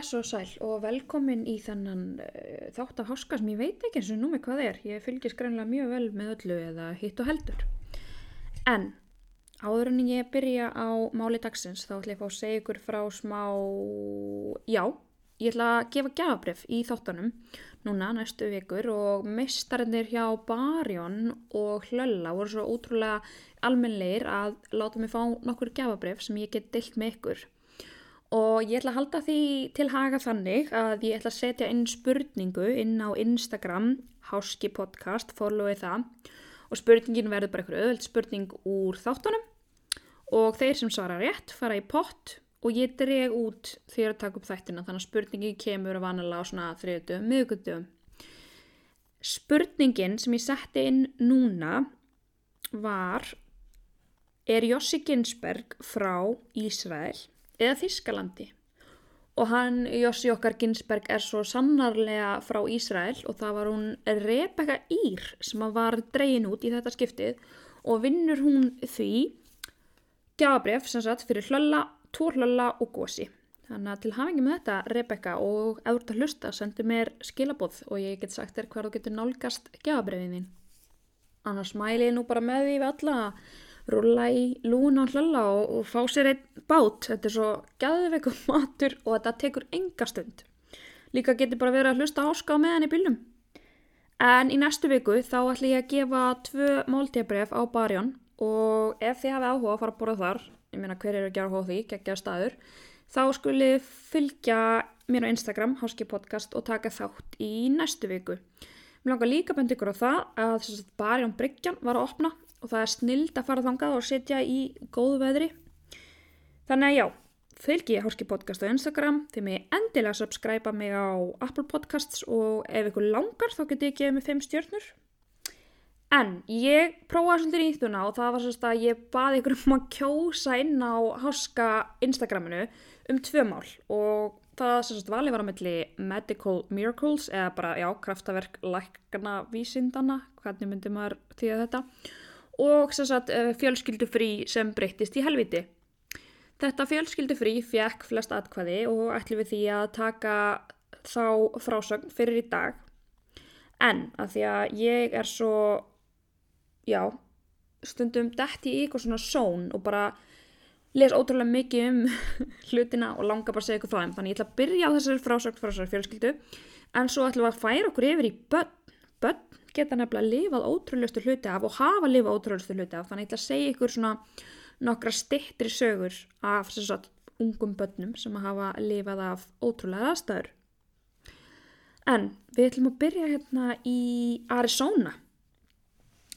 Bless og sæl og velkomin í þennan uh, þátt af háska sem ég veit ekki eins og númi hvað er. Ég fylgis greinlega mjög vel með öllu eða hitt og heldur. En áður en ég byrja á máli dagsins þá ætla ég að fá að segja ykkur frá smá... Já, ég ætla að gefa gafabref í þáttanum núna næstu vikur og mistarinnir hjá Barjón og Hlölla voru svo ótrúlega almenleir að láta mig fá nokkur gafabref sem ég get deilt með ykkur og ég ætla að halda því til haga þannig að ég ætla að setja inn spurningu inn á Instagram Háski podcast, followið það. Og spurningin verður bara eitthvað öðvöld spurning úr þáttunum. Og þeir sem svara rétt fara í pott og ég dreg út þegar að taka upp þættina þannig að spurningin kemur að vanalega á svona þriðutum, miðugutum Spurningin sem ég setti inn núna var Er Jossi Ginsberg frá Ísrael eða Þískalandi. Og hann, Jossi okkar Ginsberg, er svo sannarlega frá Ísrael og það var hún Rebecca Ír sem var dregin út í þetta skiptið og vinnur hún því gjafabref sem sagt fyrir hlölla, tvo hlölla og gósi. Þannig að til hafingi með þetta Rebecca og ef þú ert að hlusta sendu mér skilabóð og ég get sagt þér hvað þú getur nálgast gjafabrefin þín. Annars mæli ég nú bara með því við alla að rúla í lúna og hlalla og, og fá sér einn bát. Þetta er svo gæðveikum matur og þetta tekur enga stund. Líka getur bara verið að hlusta áska á meðan í bylnum. En í næstu viku þá ætlum ég að gefa tvö máltíðabref á barjón og ef þið hafið áhuga að fara að borða þar, ég meina hver eru að gera hóð því, geggja staður, þá skulið fylgja mér á Instagram, Háski Podcast og taka þátt í næstu viku. Mér langar líka bænt ykkur á það að barjón Bryggjan var að opna og það er snild að fara þangað og setja í góðu veðri. Þannig að já, fylgi ég Hórski podcast á Instagram, þið mig endilega subscribe mig á Apple Podcasts og ef ykkur langar þá getur ég gefið mig 5 stjórnur. En ég prófaði svolítið í þúna og það var svolítið að ég baði ykkur um að kjósa inn á Hórska Instagraminu um tvö mál og það svolítið valið var á melli Medical Miracles eða bara, já, kraftaverk lækna vísindana, hvernig myndi maður þýða þetta og sagt, eh, fjölskyldufrí sem breyttist í helviti. Þetta fjölskyldufrí fjekk flest atkvæði og ætlum við því að taka þá frásögn fyrir í dag. En að því að ég er svo, já, stundum dætt í eitthvað svona són og bara les ótrúlega mikið um hlutina og langar bara að segja eitthvað þeim. Þannig ég ætla að byrja á þessari frásögn frá þessari fjölskyldu en svo ætlum við að færa okkur yfir í börn. Börn geta nefnilega lifað ótrúlustu hluti af og hafa lifað ótrúlustu hluti af. Þannig að ég ætla að segja ykkur svona nokkra stittri sögur af sagt, ungum börnum sem hafa lifað af ótrúlega aðstæður. En við ætlum að byrja hérna í Arizona.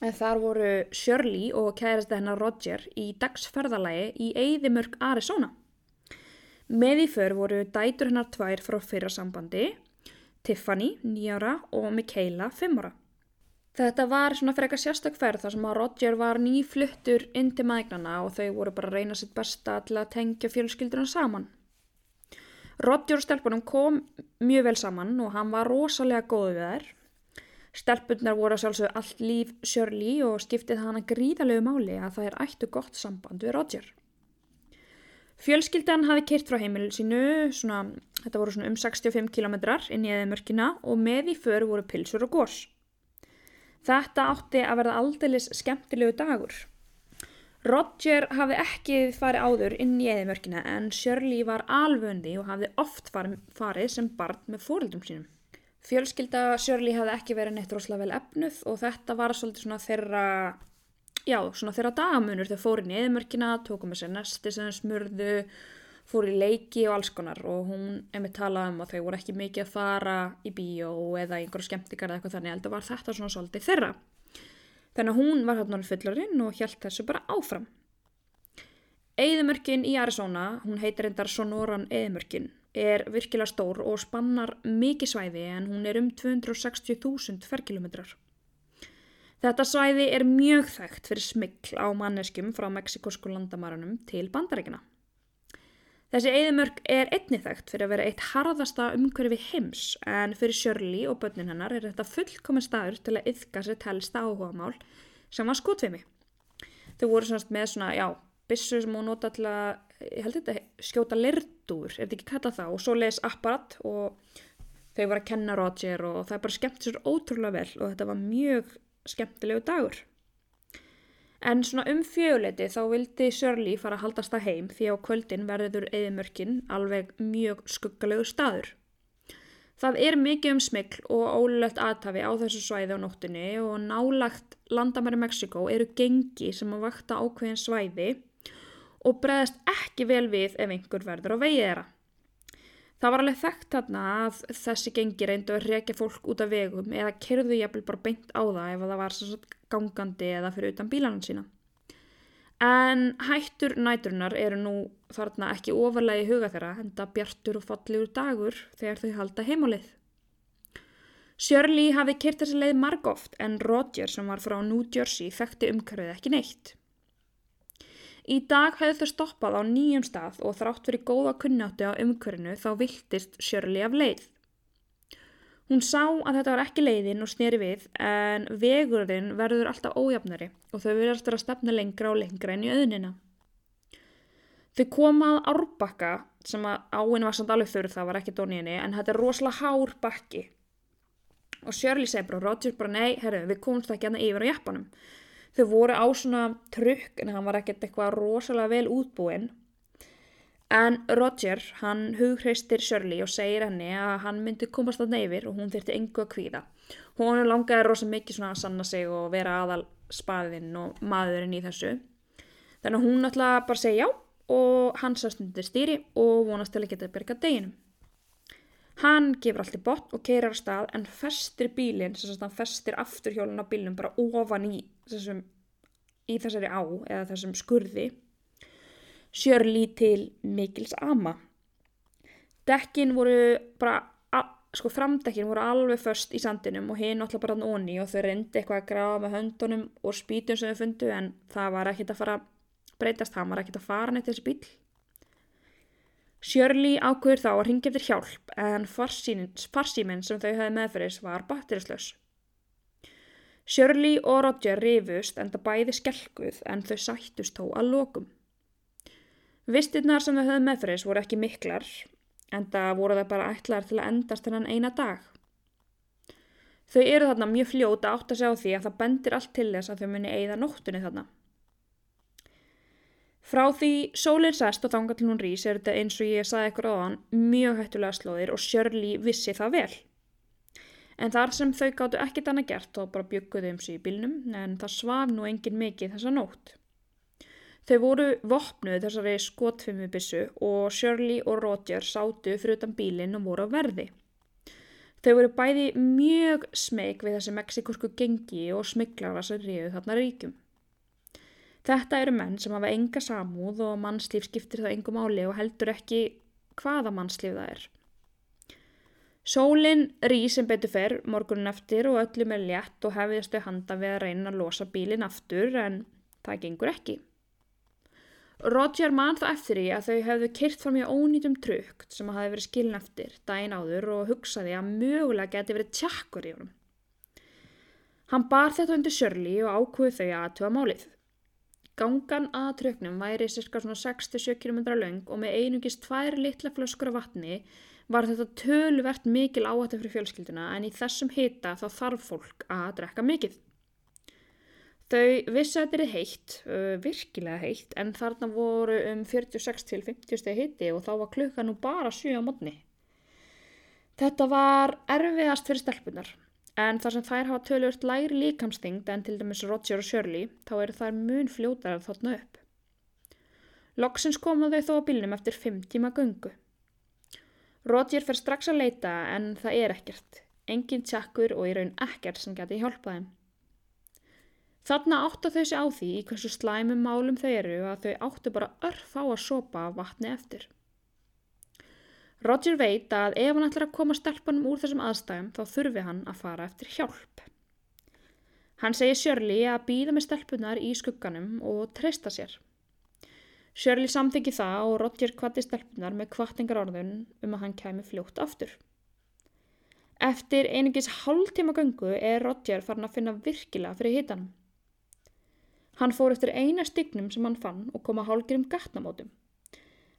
En þar voru Shirley og kærasta hennar Roger í dagsferðalagi í Eidimörk Arizona. Með í för voru dætur hennar tvær frá fyrra sambandi Tiffany, 9 ára og Mikaela, 5 ára Þetta var svona eitthvað sérstakferð þar sem að Roger var nýfluttur inn til maðgnana og þau voru bara að reyna sitt besta til að tengja fjölskyldurinn saman. Roger og stelpunum kom mjög vel saman og hann var rosalega góð við þær. Stelpunnar voru að sjálfsögðu allt líf Shirley og skiptið hana gríðalegu máli að það er ættu gott samband við Roger. Fjölskyldan hafi keirt frá heimilu sínu, svona, þetta voru svona um 65 km inn í eðimörkina og með í för voru pilsur og gós. Þetta átti að verða aldeilis skemmtilegu dagur. Roger hafði ekki farið áður inn í eðimörkina en Shirley var alvöndi og hafði oft farið sem barn með fórildum sínum. Fjölskylda Shirley hafði ekki verið neitt rosalega vel efnuð og þetta var svolítið svona þeirra, já, svona þeirra dagamunur þegar fórin í eðimörkina, tókum með sér nesti sem smurðu fór í leiki og alls konar og hún emi talaði um að þau voru ekki mikið að fara í bíó eða einhverju skemmtikar eða eitthvað þannig, heldur var þetta svona svolítið þeirra. Þannig að hún var hérna fullarinn og hjælt þessu bara áfram. Eðimörkin í Arizona, hún heitir endar Sonoran Eðimörkin, er virkilega stór og spannar mikið svæði en hún er um 260.000 ferkilometrar. Þetta svæði er mjög þægt fyrir smikl á manneskum frá Mexikosko landamæranum til bandarækina. Þessi eðimörk er einnig þekkt fyrir að vera eitt harðasta umhverfi heims en fyrir Shirley og börnin hennar er þetta fullkominn staður til að yfka sér telsta áhugamál sem var skotfimi. Þau voru svona með svona, já, bissu sem hún nota til að ég held þetta skjóta lirdur, er þetta ekki kallað það, og svo les apparat og þau var að kenna Roger og það bara skemmt sér ótrúlega vel og þetta var mjög skemmtilegu dagur. En svona um fjöguleiti þá vildi Sörli fara að haldast það heim því á kvöldin verður eðimörkin alveg mjög skuggalegu staður. Það er mikið um smikl og ólulegt aðtafi á þessu svæði á nóttunni og nálagt landamæri Mexiko eru gengi sem að vakta ákveðin svæði og bregðast ekki vel við ef einhver verður á vegið þeirra. Það var alveg þekkt þarna að þessi gengi reyndu að reykja fólk út af vegum eða kerðu jafnvel bara beint á það ef það var gangandi eða fyrir utan bílanum sína. En hættur næturinnar eru nú þarna ekki ofarlega í huga þeirra enda bjartur og fallegur dagur þegar þau halda heimálið. Shirley hafi kyrt þessi leið margóft en Roger sem var frá New Jersey þekkti umkörðið ekki neitt. Í dag hefðu þau stoppað á nýjum stað og þrátt fyrir góða kunnáttu á umkörinu þá viltist Shirley af leið. Hún sá að þetta var ekki leiðin og sneri við en vegurðin verður alltaf ójafnari og þau verðast að stefna lengra og lengra inn í auðnina. Þau komað árbakka sem að áinn var samt alveg þurr það var ekki dóniðinni en þetta er rosalega hár bakki. Og Shirley segi bara, Roger bara nei, herru við komumst ekki aðna yfir á jæppanum. Þau voru á svona trukk en hann var ekkert eitthvað rosalega vel útbúinn. En Roger, hann hugreistir Shirley og segir henni að hann myndi komast að neyfir og hún þurfti engu að kvíða. Hún langaði rosalega mikið svona að sanna sig og vera aðal spaðinn og maðurinn í þessu. Þannig að hún ætlaði bara segja já og hann sast undir stýri og vonast til að geta berga deginum. Hann gefur allt í botn og keirar á stað en festir bílinn, þess að hann festir afturhjólun á bílinn bara ofan í, þessum, í þessari á eða þessum skurði. Sjörli til Mikils Ama. Dekkin voru bara, sko framdekkin voru alveg först í sandinum og hinn alltaf bara onni og þau reyndi eitthvað að grafa með höndunum og spýtum sem þau fundu en það var ekkit að fara breytast, það var ekkit að fara neitt þessi bíl. Shirley ákveður þá að ringja eftir hjálp en farsíminn sem þau hefði meðferðis var batterislaus. Shirley og Roger rifust enda bæði skelguð en þau sættust þó að lokum. Vistirnar sem þau hefði meðferðis voru ekki miklar enda voru það bara ætlar til að endast hennan eina dag. Þau eru þarna mjög fljóta átt að segja á því að það bendir allt til þess að þau muni eigða nóttunni þarna. Frá því sólinn sest og þangar til hún rís er þetta eins og ég saði ykkur á hann mjög hættulega slóðir og Shirley vissi það vel. En þar sem þau gáttu ekkit annað gert þá bara bygguðu um sig í bílnum en það svaf nú engin mikið þessa nótt. Þau voru vopnuð þessari skotfimubissu og Shirley og Roger sátu fyrir utan bílinn og voru á verði. Þau voru bæði mjög smeg við þessi mexikorsku gengi og smiglara sem ríðu þarna ríkum. Þetta eru menn sem hafa enga samúð og mannslíf skiptir það engum áli og heldur ekki hvaða mannslíf það er. Sólinn rýs sem betur fer morgunin eftir og öllum er létt og hefðistu handa við að reyna að losa bílinn aftur en það gengur ekki. Roger mann þá eftir í að þau hefðu kyrt fram í ónýtum trukt sem hafi verið skilin eftir daginn áður og hugsaði að mögulega geti verið tjakkur í honum. Hann bar þetta undir sörli og ákvöð þau aðtöða málið. Gangan að tröknum væri cirka svona 6-7 km lang og með einungist tvær litla flöskur af vatni var þetta tölvert mikil áhættu fyrir fjölskylduna en í þessum hita þá þarf fólk að drekka mikið. Þau vissi að þetta er heitt, virkilega heitt, en þarna voru um 46-50 steg hitti og þá var klukka nú bara 7 á mótni. Þetta var erfiðast fyrir stelpunar En þar sem þær hafa tölvört læri líkamstingd en til dæmis Roger og Shirley þá eru þær mun fljótar að þotna upp. Loksins komaðu þau þó á bílnum eftir 5 tíma gungu. Roger fer strax að leita en það er ekkert. Engin tjakkur og í raun ekkert sem geti hjálpað þeim. Þarna áttu þau sig á því í hversu slæmum málum þau eru að þau áttu bara örf á að sopa vatni eftir. Roger veit að ef hann ætlar að koma stelpunum úr þessum aðstæðum þá þurfi hann að fara eftir hjálp. Hann segir Shirley að býða með stelpunar í skugganum og treysta sér. Shirley samþyggi það og Roger kvatti stelpunar með kvartingar orðun um að hann kæmi fljótt aftur. Eftir einingis hálf tíma gangu er Roger farin að finna virkilega fyrir hitanum. Hann fór eftir eina stygnum sem hann fann og kom að hálgirum gatnamótum.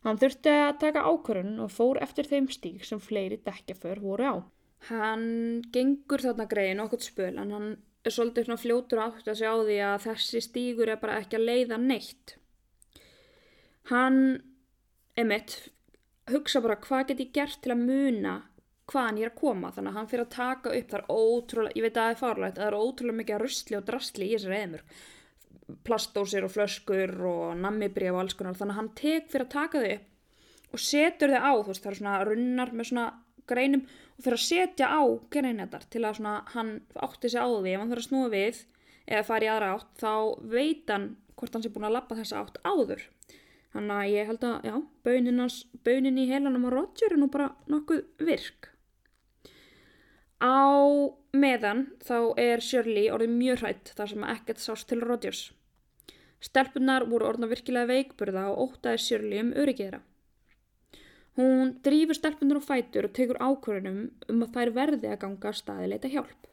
Hann þurfti að taka ákvörðun og fór eftir þeim stík sem fleiri dekkjaför voru á. Hann gengur þarna greiðin okkur spöl en hann er svolítið fljótur átt að segja á því að þessi stígur er bara ekki að leiða neitt. Hann, emitt, hugsa bara hvað get ég gert til að muna hvaðan ég er að koma? Þannig að hann fyrir að taka upp það er ótrúlega, ég veit að það er farlegt það er ótrúlega mikið að rusli og drastli í þessari eðmur plastósir og flöskur og nammibrið og alls konar. Þannig að hann tek fyrir að taka þau upp og setur þau á þú veist það er svona runnar með svona greinum og fyrir að setja á greinettar til að svona hann átti sig á því. Ef hann fyrir að snúa við eða fara í aðra átt þá veit hann hvort hann sé búin að lappa þessa átt áður þannig að ég held að já, baunin í heilanum á Roger er nú bara nokkuð virk Á meðan þá er Shirley orðið mjög hrætt þar sem ekkert sást til Rodgers. Stelpunar voru orðna virkilega veikburða og ótaði Shirley um öryggiðra. Hún drýfur stelpunar á fætur og tekur ákvörðunum um að þær verði að ganga staðileita hjálp.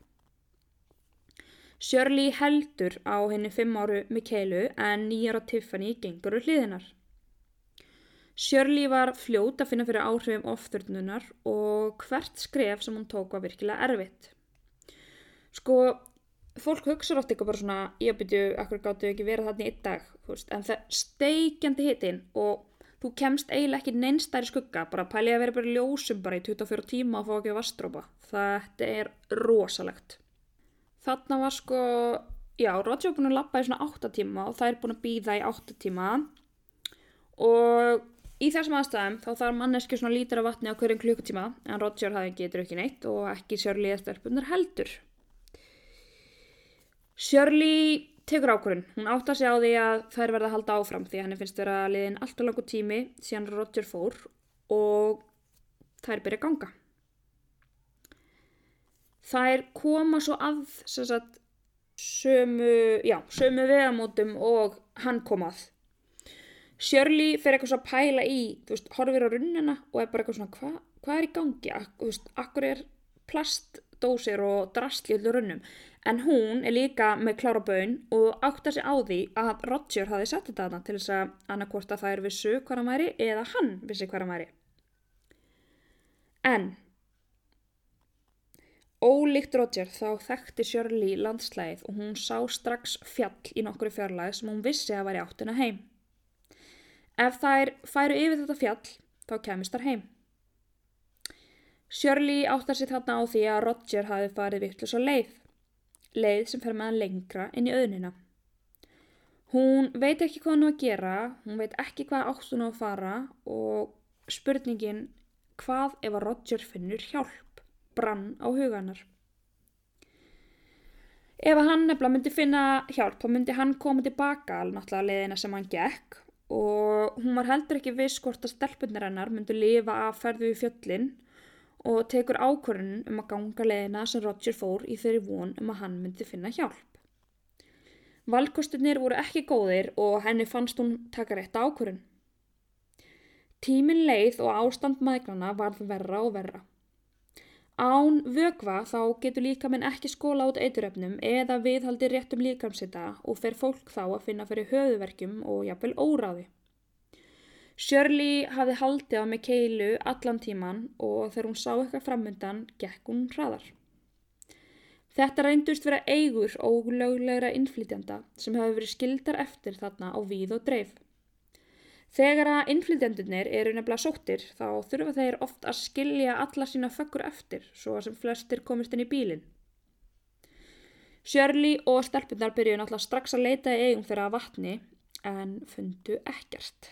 Shirley heldur á henni fimm áru Mikelu en nýjara Tiffany gengur úr hliðinar. Shirley var fljót að finna fyrir áhrifum ofþörnunar og hvert skref sem hún tók var virkilega erfitt. Sko, fólk hugsa oft eitthvað bara svona, ég byrju, akkur gáttu ekki verið þarna í dag, veist, en það steikjandi hitin og þú kemst eiginlega ekki neinstæri skugga, bara pælið að vera bara ljósum bara í 24 tíma og fá ekki vastrópa. Þetta er rosalegt. Þarna var sko, já, Roger var búin að lappa í svona 8 tíma og það er búin að býða í 8 tíma og Í þessum aðstæðum þá þarf manneski svona lítur af vatni á hverjum klukkutíma en Roger hafði ekki drukkin eitt og ekki Shirley eða stelpunar heldur. Shirley tekur ákvörðun. Hún átt að segja á því að þær verða að halda áfram því henni finnst vera liðin allt og langu tími síðan Roger fór og þær byrja ganga. Þær koma svo að sagt, sömu, já, sömu vegamótum og hann komað Shirley fer eitthvað svo að pæla í, þú veist, horfir á runnina og er bara eitthvað svona, hvað hva er í gangi? Þú veist, akkur er plastdósir og drastli öllu runnum. En hún er líka með klára bön og átta sig á því að Roger hafi sett þetta þarna til þess að annarkvort að það er vissu hvað hann væri eða hann vissi hvað hann væri. En, ólíkt Roger þá þekkti Shirley landslæðið og hún sá strax fjall í nokkru fjarlæð sem hún vissi að væri áttina heim. Ef þær færu yfir þetta fjall, þá kemist þær heim. Shirley áttar sér þarna á því að Roger hafi farið vittlust á leið, leið sem fer með hann lengra inn í auðnina. Hún veit ekki hvað hann á að gera, hún veit ekki hvað átt hún á að fara og spurningin hvað ef að Roger finnur hjálp brann á huganar. Ef hann nefnilega myndi finna hjálp, þá myndi hann koma tilbaka alveg náttúrulega leiðina sem hann gekk og hún var heldur ekki viss hvort að stelpunir hennar myndu lifa að ferðu í fjöllin og tekur ákvörðun um að ganga leðina sem Roger fór í þeirri von um að hann myndi finna hjálp. Valkostunir voru ekki góðir og henni fannst hún taka rétt ákvörðun. Tímin leið og ástand maðgrana varð verra og verra. Án vögva þá getur líkaminn ekki skóla át eituröfnum eða viðhaldi réttum líkamsita og fer fólk þá að finna fyrir höfuverkjum og jafnvel óráði. Shirley hafði haldið á með keilu allan tíman og þegar hún sá eitthvað framöndan gekk hún hraðar. Þetta reyndust vera eigur og löglegra innflytjanda sem hafi verið skildar eftir þarna á víð og dreif. Þegar að innflytjandunir eru nefnilega sóttir þá þurfa þeir oft að skilja alla sína föggur eftir svo að sem flestir komist inn í bílinn. Shirley og stelpunar byrjuði náttúrulega strax að leita í eigum þeirra vatni en fundu ekkert.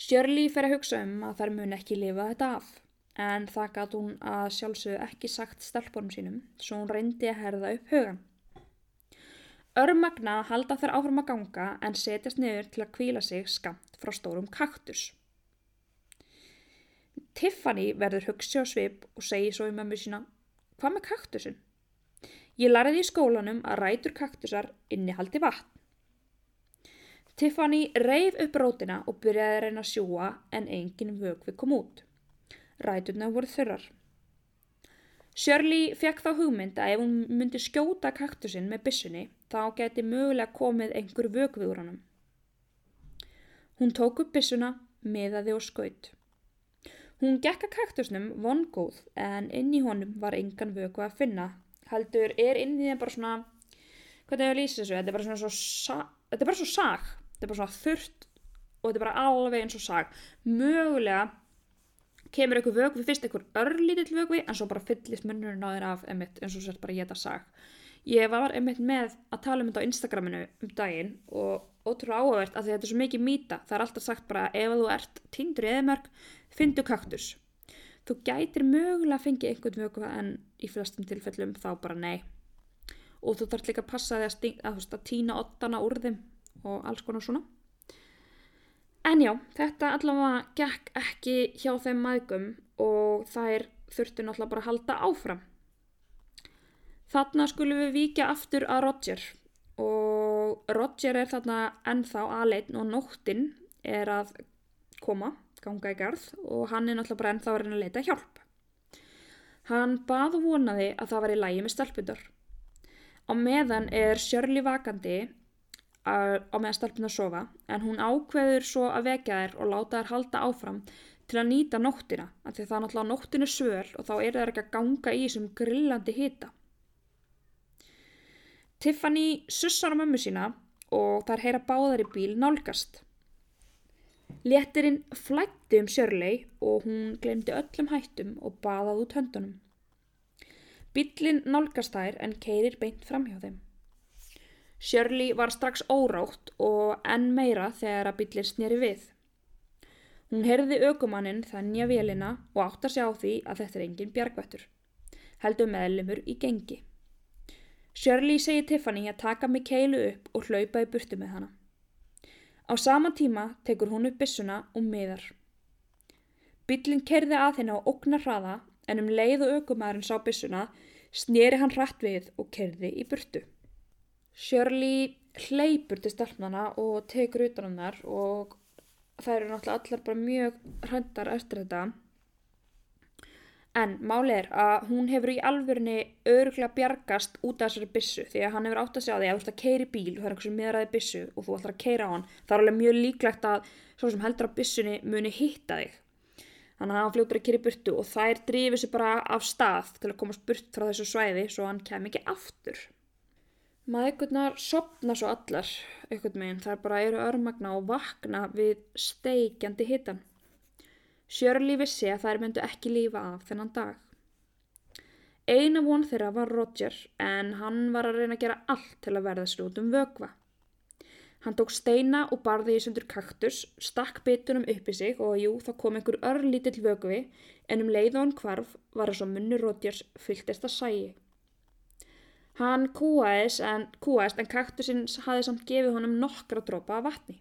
Shirley fer að hugsa um að þær mun ekki lifa þetta af en það gæti hún að sjálfsögðu ekki sagt stelpunum sínum svo hún reyndi að herða upp hugan. Örmagna halda þær áfram að ganga en setjast niður til að kvíla sig skamt frá stórum kaktus. Tiffany verður hugsi á svip og segi svo í mömmu sína Hvað með kaktusin? Ég lariði í skólanum að rætur kaktusar innihaldi vatn. Tiffany reif upp rótina og byrjaði að reyna að sjúa en engin vögvi kom út. Ræturna voru þurrar. Shirley fekk þá hugmynd að ef hún myndi skjóta kaktusinn með bissunni þá geti mögulega komið einhver vögvi úr honum. Hún tók upp byssuna, miðaði og skaut. Hún gekk að kaktusnum vongóð en inn í honum var engan vöku að finna. Haldur er inn í þeim bara svona, hvernig ég lýsi þessu, þetta er bara svona svo, sa- þetta er bara svo sag, þetta er bara svona þurrt og þetta er bara alveg eins og sag. Mögulega kemur einhver vökvi, fyrst einhver örlítill vökvi en svo bara fyllist munnurinn á þér af einmitt eins og sért bara geta sag. Ég var einmitt með að tala um þetta á Instagraminu um daginn og ótrúlega áhugavert að þetta er svo mikið mýta. Það er alltaf sagt bara ef þú ert tindur í eðmörk, fyndu kaktus. Þú gætir mögulega að fengið einhvern vökva en í flestum tilfellum þá bara nei. Og þú þarf líka að passa því að, að, að tína ottana úr þeim og alls konar svona. En já, þetta allavega gekk ekki hjá þeim maðgum og þær þurftu náttúrulega bara að halda áfram. Þarna skulum við víkja aftur að Roger og Roger er þarna ennþá aðleitn og nóttin er að koma, ganga í garð og hann er náttúrulega bara ennþá að reyna að leita hjálp. Hann bað og vonaði að það var í lægi með stelpundar. Á meðan er Shirley vakandi á meðan stelpunar sofa en hún ákveður svo að vekja þær og láta þær halda áfram til að nýta nóttina því að það er náttúrulega nóttinu svöl og þá eru þær ekki að ganga í þessum grillandi hita. Tiffany sussar á mömmu sína og þær heyra báðar í bíl nálgast. Léttirinn flætti um Shirley og hún glemdi öllum hættum og baðað út höndunum. Bílinn nálgast þær en keirir beint fram hjá þeim. Shirley var strax órátt og enn meira þegar að bílinn sneri við. Hún heyrði aukumannin þennja vélina og átt að sjá því að þetta er engin bjargvættur. Heldur meðlumur í gengi. Shirley segir Tiffany að taka Michaelu upp og hlaupa í burtu með hana. Á sama tíma tekur hún upp byssuna og miðar. Bílinn kerði að henni á ógnar hraða en um leið og aukumæðurinn sá byssuna sneri hann hratt við og kerði í burtu. Shirley hleypur til stelpnana og tekur utan hann þar og þær eru náttúrulega allar bara mjög hrændar eftir þetta. En máli er að hún hefur í alvörinni öruglega bjargast út af þessari byssu því að hann hefur átt að segja því að þú ætlar að keira í bíl og það er einhver sem miðraði byssu og þú ætlar að keira á hann. Það er alveg mjög líklegt að svo sem heldur að byssunni muni hitta þig. Þannig að hann fljótur að keira í burtu og þær drifir sér bara af stað til að komast burt frá þessu svæði svo hann kem ekki aftur. Maðurnar sopna svo allar einhvern veginn, þær bara eru örmagna og vakna við steikjandi hitan. Shirley vissi að þær myndu ekki lífa af þennan dag. Eina von þeirra var Roger en hann var að reyna að gera allt til að verða sér út um vögva. Hann tók steina og barði í sundur kaktus, stakk bitunum upp í sig og jú, þá kom einhver örlítill vögvi en um leið og hann hvarf var þess að munni Rogers fylltist að sægi. Hann kúaðist en, en kaktusinn hafði samt gefið honum nokkra dropa af vatni.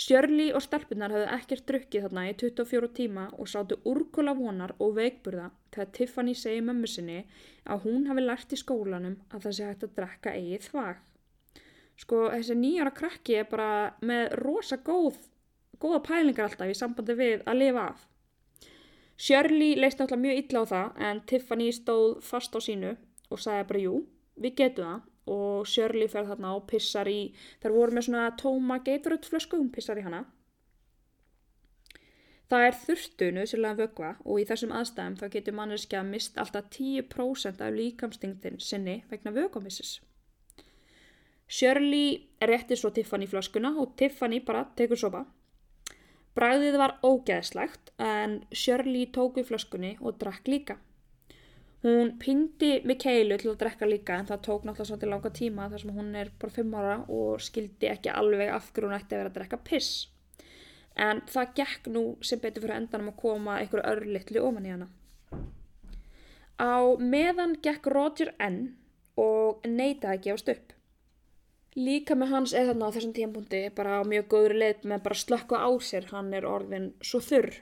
Shirley og stelpunar höfðu ekkert drukkið þarna í 24 tíma og sátu úrkóla vonar og veikburða þegar Tiffany segi mömmu sinni að hún hafi lært í skólanum að það sé hægt að drekka eigið þvag. Sko þessi nýjara krakki er bara með rosa góð, góða pælingar alltaf í sambandi við að lifa af. Shirley leist náttúrulega mjög illa á það en Tiffany stóð fast á sínu og sagði bara jú, við getum það og Shirley fer þarna og pissar í, þar voru með svona tóma geituröldflösku, hún pissar í hana. Það er þurftu nöðsynlega vögva og í þessum aðstæðum þá getur manneskja mist alltaf 10% af líkamstingtin sinni vegna vögvamissis. Shirley rétti svo Tiffany flöskuna og Tiffany bara tekur sopa. Bræðið var ógeðslegt en Shirley tók við flöskunni og drakk líka. Hún pindi Mikeilu til að drekka líka en það tók náttúrulega svolítið langa tíma þar sem hún er bara 5 ára og skildi ekki alveg af hverju hún ætti að vera að drekka piss. En það gekk nú sem betur fyrir endanum að koma einhverju örlittli ofan í hana. Á meðan gekk Roger enn og neitaði að gefast upp. Líka með hans er þarna á þessum tímpúndi bara á mjög góðri leið með bara slökka á sér, hann er orðin svo þurr.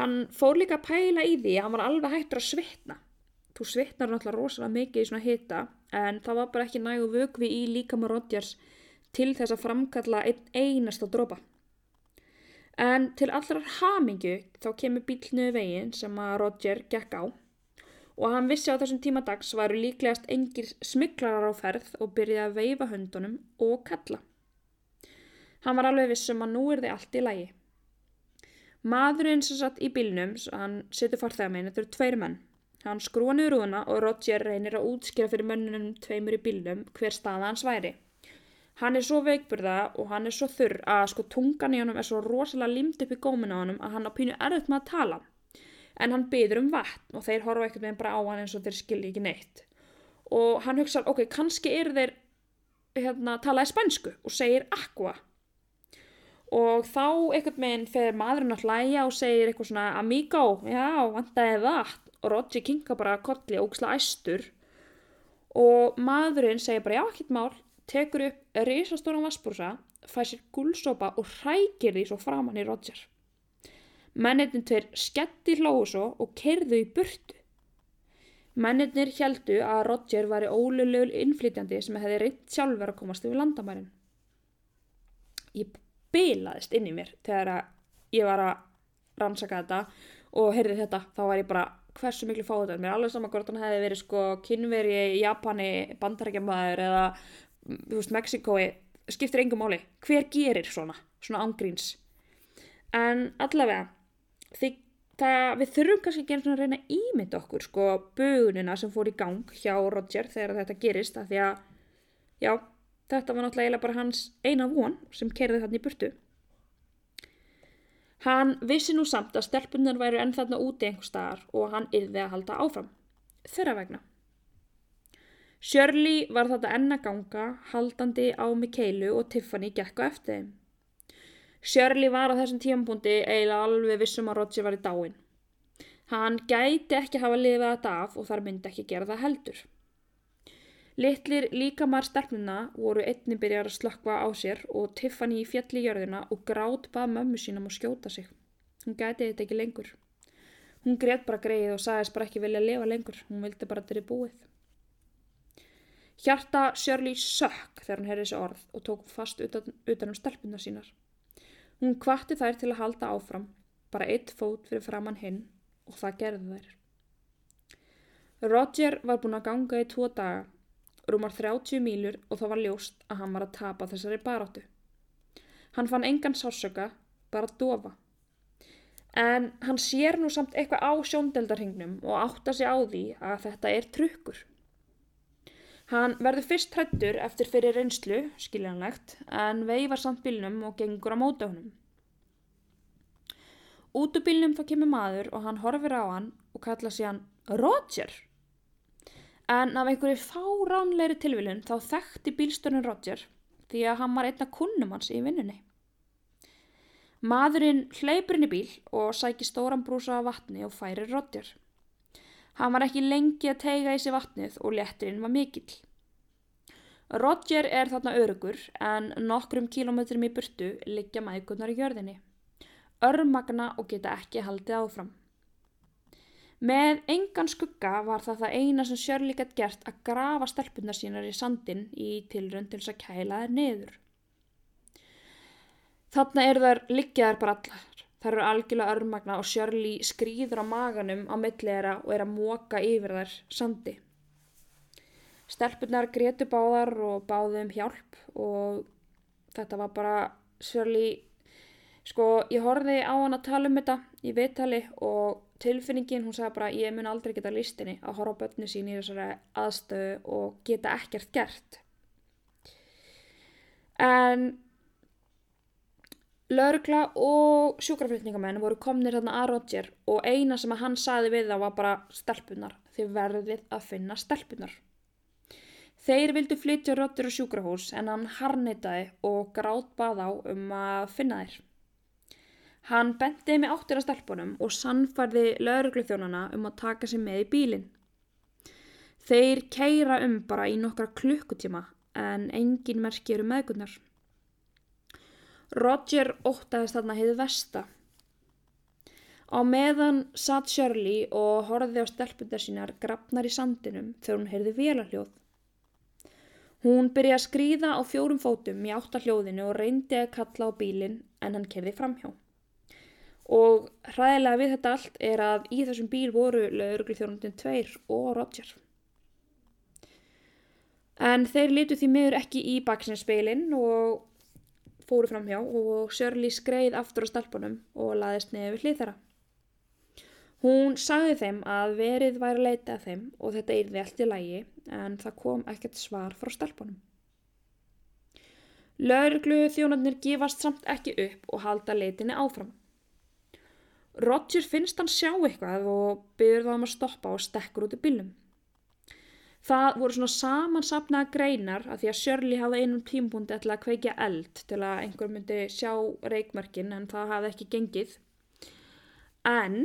Hann fór líka að pæla í því að hann var alveg hættur að svitna. Þú svitnar náttúrulega rosalega mikið í svona hita en það var bara ekki nægu vögvi í líkama Rodgers til þess að framkalla einn einasta dropa. En til allrar hamingju þá kemur bílnu veginn sem að Roger gekk á og hann vissi á þessum tíma dags varu líklegast engir smiklarar á ferð og byrjaði að veifa höndunum og kalla. Hann var alveg vissum að nú er þið allt í lagi. Maðurinn sem satt í bílnum, hann setur farþegamein, þetta eru tveir menn. Hann skrúa niður úðuna og Roger reynir að útskýra fyrir mönnunum tveimur í bílnum hver staða hans væri. Hann er svo veikburða og hann er svo þurr að sko tungan í honum er svo rosalega limt upp í góminu á honum að hann á pínu erfitt með að tala. En hann byður um vatn og þeir horfa ekkert með bara á hann eins og þeir skilji ekki neitt. Og hann hugsa, ok, kannski eru þeir hérna, talaði spænsku og segir aqua og þá einhvern veginn fer maðurinn að hlæja og segir eitthvað svona amigo, já, vantæði vatn. Og Roger kinka bara kolli ógsla æstur. Og maðurinn segir bara já, ekkert mál. Tekur upp risastóran vassbrúsa fær sér gulsopa og hrækir því svo framann í Roger. Mennitin tveir sketti hlóðu svo og kerðu í burtu. Mennirnir heldu að Roger var í ólulegul innflytjandi sem hefði reynd sjálfur að komast yfir landamærin. Ég bilaðist inn í mér þegar ég var að rannsaka þetta og heyrði þetta, þá var ég bara hversu miklu fáið þetta. Mér er alveg saman hvort hann hefði verið sko kynveri Japani, bandarækjamaður eða þú veist Mexikói, skiptir engum máli. Hver gerir svona, svona ángríns? En allavega, þið það, við þurfum kannski að reyna að ímynda okkur sko bugunina sem fór í gang hjá Roger þegar þetta gerist að því að já, þetta var náttúrulega bara hans eina von sem kerði þarna í burtu hann vissi nú samt að stelpunar væru enn þarna úti einhver staðar og hann yrði að halda áfram þeirra vegna Shirley var þetta enna ganga haldandi á Mikeilu og Tiffany gekk á eftir þeim Shirley var á þessum tímapunkti eiginlega alveg vissum að Roger var í dáin. Hann gæti ekki hafa lifað þetta af og þar myndi ekki gera það heldur. Littlir líkamar sterfnuna voru einni byrjar að slökka á sér og Tiffany fjall í jörðina og grátt bað mömmu sínum að skjóta sig. Hún gæti þetta ekki lengur. Hún greiðt bara greið og sagðist bara ekki vilja lifa lengur. Hún vildi bara þetta er búið. Hjarta Shirley sökk þegar hann heyrði þessi orð og tók fast utan, utan um stelpuna sínar. Hún kvatti þær til að halda áfram, bara eitt fót fyrir framann hinn og það gerði þær. Roger var búin að ganga í tvo daga, rúmar 30 mílur og það var ljóst að hann var að tapa þessari baráttu. Hann fann engan sásöka, bara dofa. En hann sér nú samt eitthvað á sjóndeldarhingnum og átta sig á því að þetta er trukkur. Hann verður fyrst hrættur eftir fyrir reynslu, skiljanlegt, en veifar samt bílnum og gengur á móta honum. Út úr bílnum þá kemur maður og hann horfir á hann og kalla sér hann Roger. En af einhverju fáránleiri tilvílun þá þekkti bílstörnum Roger því að hann var einna kunnum hans í vinnunni. Maðurinn hleypur inn í bíl og sækir stóran brúsa af vatni og færir Roger. Hann var ekki lengi að teiga í sig vatnið og létturinn var mikill. Roger er þarna örugur en nokkrum kílometrum í burtu liggja mækunar í jörðinni. Örmagna og geta ekki haldið áfram. Með engan skugga var það það eina sem Shirley gett gert að grafa stelpunar sínar í sandin í tilrönd til þess að kæla þær niður. Þarna eru þær liggjaðar bara allar. Það eru algjörlega örmagna og Shirley skrýður á maganum á millera og er að móka yfir þær sandi. Stelpunar gretu báðar og báðu um hjálp og þetta var bara Shirley, sko ég horfiði á hann að tala um þetta í viðtali og tilfinningin hún sagði bara ég mun aldrei geta listinni að horfa á börni sín í þessari aðstöðu og geta ekkert gert. En Lörgla og sjúkraflutningamenn voru komnir þarna að Roger og eina sem hann saði við þá var bara stelpunar, þið verðið að finna stelpunar. Þeir vildu flytja Roger á sjúkrahús en hann harnitaði og grátt bað á um að finna þeir. Hann bendiði með áttir að stelpunum og sannfarði lörgluþjónana um að taka sig með í bílinn. Þeir keira um bara í nokkra klukkutíma en engin merki eru meðgunnar. Roger óttaðist þarna heiði vesta. Á meðan satt Shirley og horfiði á stelpundar sínar grafnar í sandinum þegar hún heyrði vélarhljóð. Hún byrjaði að skrýða á fjórum fótum í áttahljóðinu og reyndi að kalla á bílinn en hann kerði framhjá. Og hræðilega við þetta allt er að í þessum bíl voru lögurugli þjónundin tveir og Roger. En þeir litu því miður ekki í baksinspeilin og fóru fram hjá og Shirley skreið aftur á stelpunum og laðist niður við hlið þeirra. Hún sagði þeim að verið væri að leita að þeim og þetta yrði allt í lægi en það kom ekkert svar frá stelpunum. Lörglu þjónarnir gifast samt ekki upp og halda leitinni áfram. Roger finnst hann sjá eitthvað og byrður það um að stoppa og stekkur út í bílnum. Það voru svona samansapnaða greinar að því að Shirley hafði einum tímpundi ætla að kveikja eld til að einhver myndi sjá reikmerkin en það hafði ekki gengið. En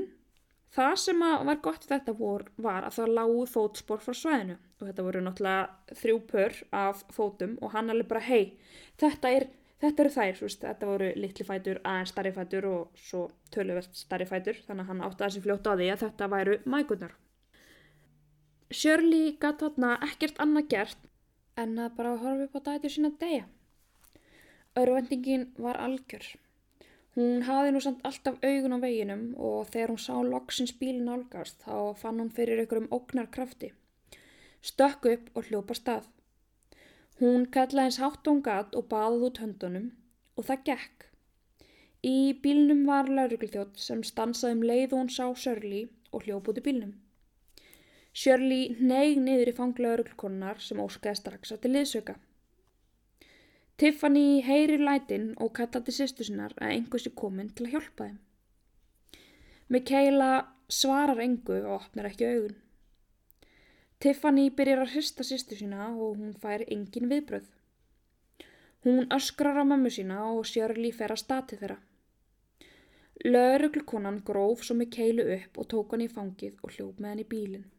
það sem var gott þetta vor var að það lágu fótspor frá svæðinu og þetta voru náttúrulega þrjú pör af fótum og hann alveg bara hei þetta, er, þetta eru þær, veist, þetta voru litli fætur aðeins starri fætur og svo töluvert starri fætur þannig að hann átti að þessi fljótt á því að þetta væru mægurnar. Shirley gæti þarna ekkert annað gert en að bara horfa upp á dætið sína degja. Örvendingin var algjör. Hún hafi nú samt alltaf augun á veginum og þegar hún sá loksins bílin álgast þá fann hún fyrir einhverjum ógnar krafti. Stökk upp og hljópa stað. Hún kallaði eins hátt og gat og baðið út höndunum og það gekk. Í bílnum var lauruglþjótt sem stansaði um leið og hún sá Shirley og hljóp út í bílnum. Shirley neig niður í fanglauruglukonnar sem óskaði strax að til liðsöka. Tiffany heyrir lætin og kallaði sýstu sinnar að einhversi komin til að hjálpa þeim. Mikaela svarar engu og opnar ekki augun. Tiffany byrjar að hrista sýstu sína og hún fær engin viðbröð. Hún öskrar á mammu sína og Shirley fer að stati þeirra. Lauruglukonan gróf svo Mikaelu upp og tók hann í fangið og hljóp með hann í bílinn.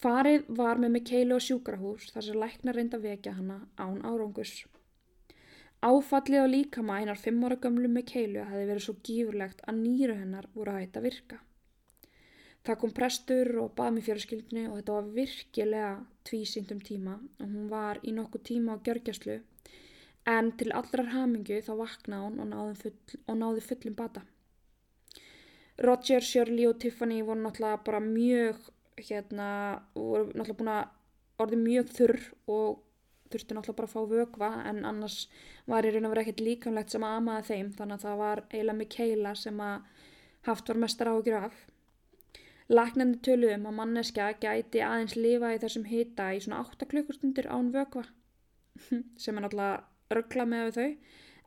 Farið var með Mikeilu á sjúkrahús þar sem læknar reynda vekja hana án árangus. Áfallið á líkama einar fimm ára gömlu Mikeilu hefði verið svo gífurlegt að nýru hennar voru að hætta virka. Það kom prestur og bað mér fjörskildinu og þetta var virkilega tvísýndum tíma og hún var í nokkuð tíma á gjörgjastlu en til allrar hamingu þá vaknaði hún og náði, full, og náði fullum bata. Roger, Shirley og Tiffany voru náttúrulega bara mjög hérna voru náttúrulega búin að orði mjög þurr og þurfti náttúrulega bara að fá vögva en annars var í raun og verið ekkert líkamlegt sem að amaði þeim þannig að það var eiginlega Mikaela sem að haft var mestar áhugjur af. Læknandi töluðum að manneska gæti aðeins lifa í þessum hita í svona 8 klukkustundir án vögva sem er náttúrulega ruggla með þau.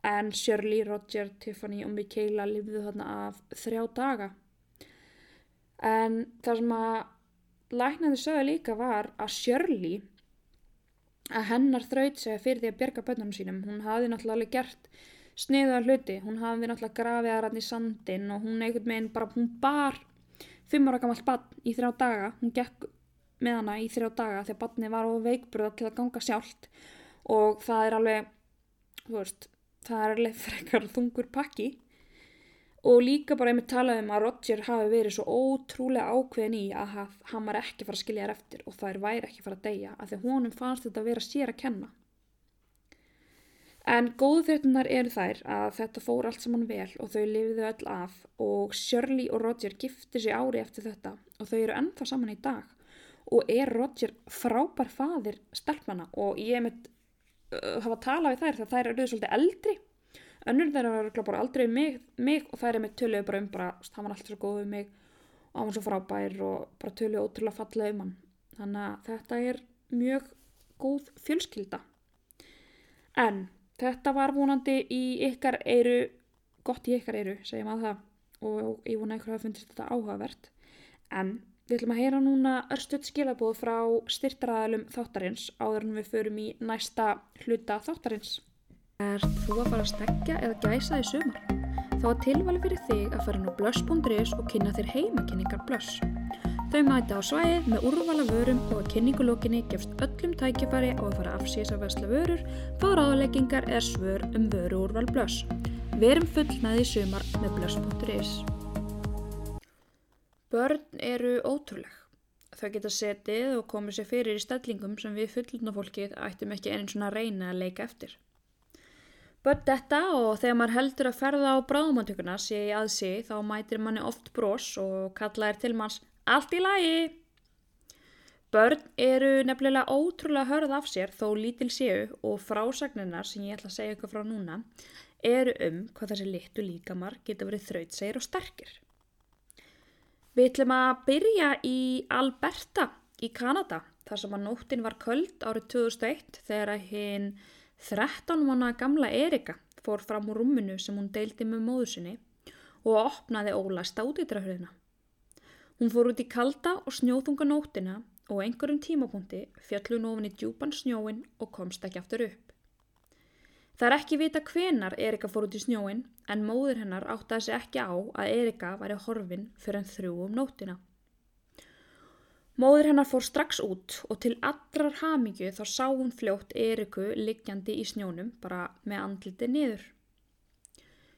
En Shirley, Roger, Tiffany og Mikaela lifðu þarna af þrjá daga. En það sem að læknandi sögðu líka var að Shirley að hennar þraut segja fyrir því að bjerga bönnunum sínum. Hún hafði náttúrulega gert sniðuða hluti. Hún hafði náttúrulega grafið að rann í sandin og hún einhvern veginn bara hún bar fimm ára gammal bann í þrjá daga. Hún gekk með hana í þrjá daga þegar banni var á veikburða til að ganga sjálft. Og það er alveg þú veist það er alveg frekar þungur pakki. Og líka bara einmitt talaði um að Roger hafi verið svo ótrúlega ákveðin í að hann var ekki fara að skilja þér eftir og þær væri ekki fara að deyja af því honum fannst þetta að vera sér að kenna. En góðu þettunar eru þær að þetta fór allt saman vel og þau lifiðu öll af og Shirley og Roger gifti sér ári eftir þetta og þau eru ennþá saman í dag. Og er Roger frábær fadir stelpnana og ég mitt uh, hafa talað við þær þegar þær eru svolítið eldri. Önnur þeirra var bara aldrei mig, mig og það er með töluðu bara um bara, hann var alltaf svo góð um mig og hann var svo frábær og bara töluðu ótrúlega fallega um hann. Þannig að þetta er mjög góð fjölskylda. En þetta var vonandi í ykkar eiru gott í ykkar eiru, segjum að það og ég vona ykkur að fundist þetta áhugavert en við ætlum að heyra núna örstuðt skilabóð frá styrtaræðalum þáttarins áður en við förum í næsta hluta þáttarins Er þú að fara að stegja eða gæsa í sumar? Þá er tilvæli fyrir þig að fara inn á blöss.is og kynna þér heimakynningar blöss. Þau mæta á svæðið með úrvala vörum og að kynningulókinni gefst öllum tækifæri á að fara afsýsa vesla vörur, fá ráðleggingar eða svör um vöru úrval blöss. Verum fullnaði í sumar með blöss.is. Börn eru ótrúleg. Þau geta setið og komið sér fyrir í stellingum sem við fullnafólkið ættum ekki einn svona reyna að leika eftir. Börn þetta og þegar maður heldur að ferða á bráðumáttökuna sé í aðsi þá mætir manni oft brós og kalla er til manns allt í lagi. Börn eru nefnilega ótrúlega hörð af sér þó lítil séu og frásagninar sem ég ætla að segja ykkur frá núna eru um hvað þessi litlu líkamar geta verið þrautsegir og sterkir. Við ætlum að byrja í Alberta í Kanada þar sem að nóttin var köld árið 2001 þegar hinn 13 mánu gamla Erika fór fram úr rúminu sem hún deildi með móðu sinni og opnaði ólæsta útidrahurðina. Hún fór út í kalda og snjóðunga nóttina og einhverjum tímapunkti fjallu hún ofin í djúpan snjóin og komst ekki aftur upp. Það er ekki vita hvenar Erika fór út í snjóin en móður hennar áttaði sig ekki á að Erika væri horfin fyrir en þrjú um nótina. Móður hennar fór strax út og til allrar hamingju þá sá hún fljótt Eriku liggjandi í snjónum bara með andliti niður.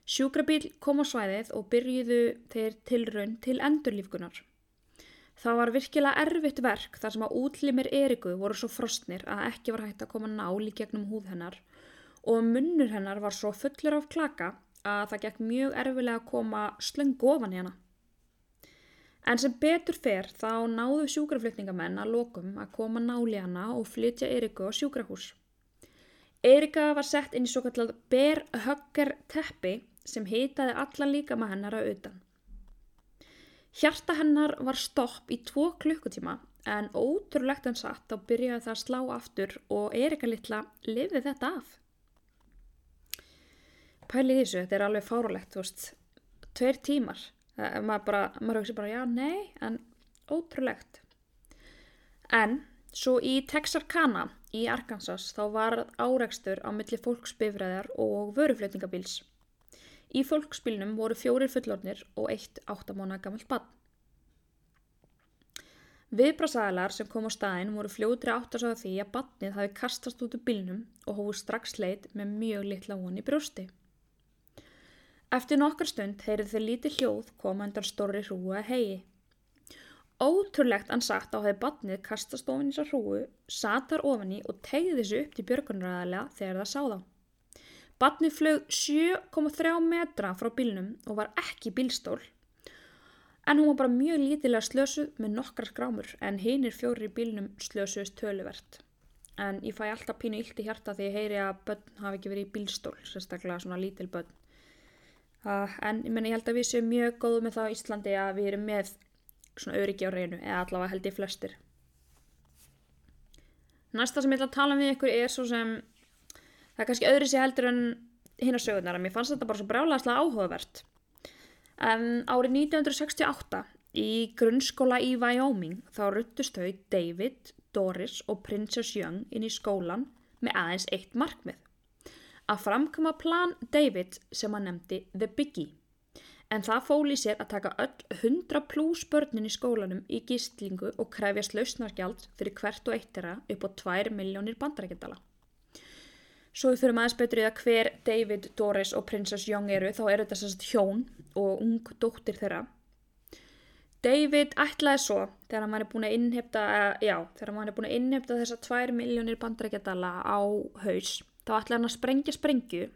Sjúkrabíl kom á svæðið og byrjuðu þeir tilraun til endurlífgunar. Það var virkilega erfitt verk þar sem að útlimir Eriku voru svo frostnir að ekki var hægt að koma nál í gegnum húð hennar og munnur hennar var svo fullur af klaka að það gekk mjög erfilega að koma slöngu ofan hana. En sem betur fer þá náðu sjúkraflutningamenn að lokum að koma nál í hana og flytja Eriku á sjúkrahús. Erika var sett inn í svo kallað berhögger teppi sem hitaði alla líka með hennar að utan. Hjarta hennar var stopp í tvo klukkutíma en ótrúlegt en satt þá byrjaði það að slá aftur og Erika litla lifði þetta af. Pælið þessu, þetta er alveg fárulegt, þú veist, tveir tímar. Það, maður bara, maður hugsi bara já, nei, en ótrúlegt. En svo í Texarkana í Arkansas þá var áreikstur á milli fólksbifræðar og vöruflutningabíls. Í fólksbílnum voru fjórir fullornir og eitt áttamána gammalt bann. Viðbrasælar sem kom á staðin voru fljóðri átt að sagða því að bannið hafi kastast út úr bílnum og hófu strax leit með mjög litla von í brjósti. Eftir nokkar stund heyrið þeir lítið hljóð koma undan stóri hrúu að hegi. Ótrúlegt ansagt á hefði bannið kastast ofin í þessar hrúu, satar ofin í og tegði þessu upp til björgunræðarlega þegar það sá þá. Batni flög 7,3 metra frá bílnum og var ekki bílstól. En hún var bara mjög lítilega slösuð með nokkra skrámur en hinn er fjóri í bílnum slösuðist töluvert. En ég fæ alltaf pínu illt í hjarta því ég heyri að börn hafi ekki verið í bílstól, sérstaklega svona lítil börn. Uh, en ég, meni, ég held að við séum mjög góðu með það á Íslandi að við erum með svona öryggi á reynu eða allavega held ég flestir. Næsta sem ég ætla að tala um við ykkur er svo sem það er kannski öðru sér heldur en hinn á sögurnar en mér fannst þetta bara svo brálaðslega áhugavert. En árið 1968 í grunnskóla í Wyoming þá ruttust þau David, Doris og Princess Young inn í skólan með aðeins eitt markmið. Að framkoma plan David sem hann nefndi The Biggie. En það fóli sér að taka öll 100 pluss börnin í skólanum í gíslingu og krefjast lausnargjald fyrir hvert og eittira upp á 2 miljónir bandarækjandala. Svo við fyrir aðeins betur í það hver David, Doris og Princess Young eru þá eru þetta sérst hjón og ung dóttir þeirra. David ætlaði svo þegar hann var búin að innhefta, já, þegar hann var búin að innhefta þessa 2 miljónir bandrækjadala á haus þá ætlaði hann að sprengja sprengju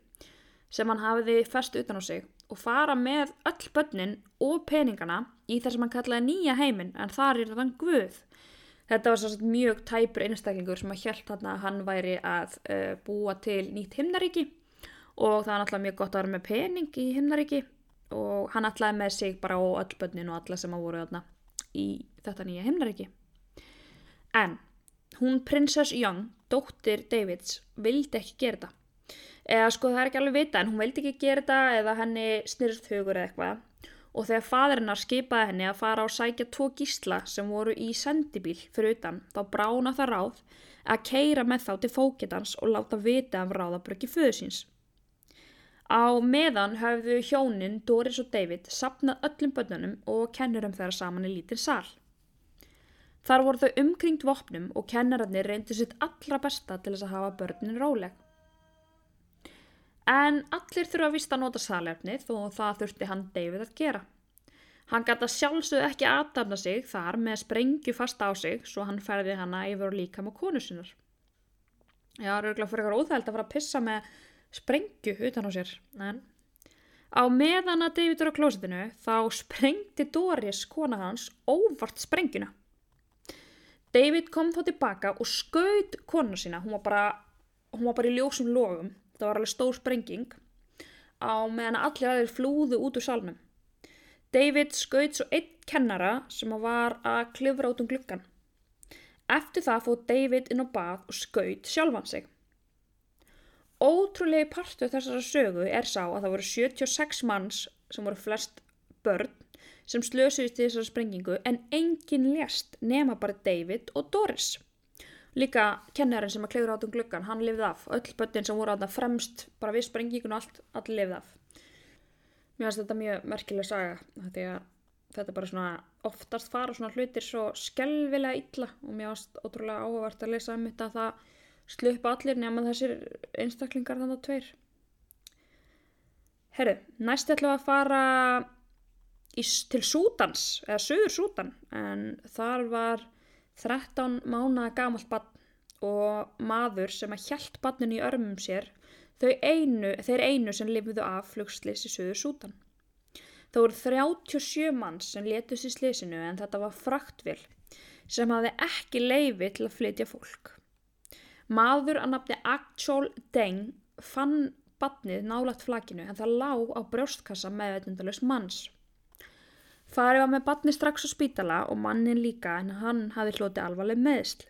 sem hann hafiði fest utan á sig og fara með öll börnin og peningana í þess að hann kallaði nýja heiminn en þar er þann guð Þetta var svo mjög tæpur einstaklingur sem að hjælt þarna að hann væri að uh, búa til nýtt himnaríki og það var náttúrulega mjög gott að vera með pening í himnaríki og hann ætlaði með sig bara á öll börnin og alla sem að voru þarna í þetta nýja himnaríki. En hún Princess Young, dóttir Davids, vildi ekki gera þetta. Eða sko það er ekki alveg vita en hún vildi ekki gera þetta eða henni snyrst hugur eða eitthvað og þegar fadrinnar skipaði henni að fara á sækja tvo gísla sem voru í sendibíl fyrir utan þá brána það ráð að keira með þá til fókitans og láta vita af ráðabröki föðu síns. Á meðan hafðu hjónin Doris og David sapnað öllum börnunum og kennurum þeirra saman í lítinn sál. Þar voru þau umkringt vopnum og kennararnir reyndi sitt allra besta til þess að hafa börnin róleg. En allir þurfa að vista að nota salefnið og það þurfti hann David að gera. Hann gæta sjálfsög ekki aðdafna sig þar með sprengju fast á sig svo hann ferði hanna yfir líka með konu sinnar. Já, það eru fyrir eitthvað óþægild að fara að pissa með sprengju utan á sér. En á meðan að David eru á klósitinu þá sprengti Doris kona hans óvart sprengjuna. David kom þá tilbaka og skaut konu sína, hún var bara, hún var bara í ljósum logum, það var alveg stór sprenging á meðan allir aðeins flúðu út úr salnum. David skaut svo einn kennara sem var að klifra út um gluggan. Eftir það fóð David inn á bað og skaut sjálfan sig. Ótrúlegi partu þessara sögu er sá að það voru 76 manns sem voru flest börn sem slösuðist í þessari sprengingu en enginn lést nema bara David og Doris. Líka kennarinn sem að klefur átum gluggan, hann lifði af. Öll börnin sem voru átum fremst bara við sprengingun og allt, allir lifði af. Mér finnst þetta mjög merkileg saga því að þetta bara svona oftast fara svona hlutir svo skelvilega illa og mér finnst ótrúlega áhugavert að lesa um þetta að það slupa allir nema þessir einstaklingar þannig að tveir. Herru, næst ætlum að fara í, til Sútans, eða Suður Sútan, en þar var 13 mánaða gamalt bann og maður sem að hjælt bannin í örmum sér, einu, þeir einu sem lifiðu af flugslis í Suður Sútan. Það voru 37 manns sem letust í slisinu en þetta var fraktvill sem hafði ekki leifi til að flytja fólk. Maður að nafni Akchol Deng fann badnið nálagt flakinu en það lág á brjóstkassa með veitundalus manns. Farið var með badnið strax á spítala og mannin líka en hann hafi hloti alvarleg meðsl.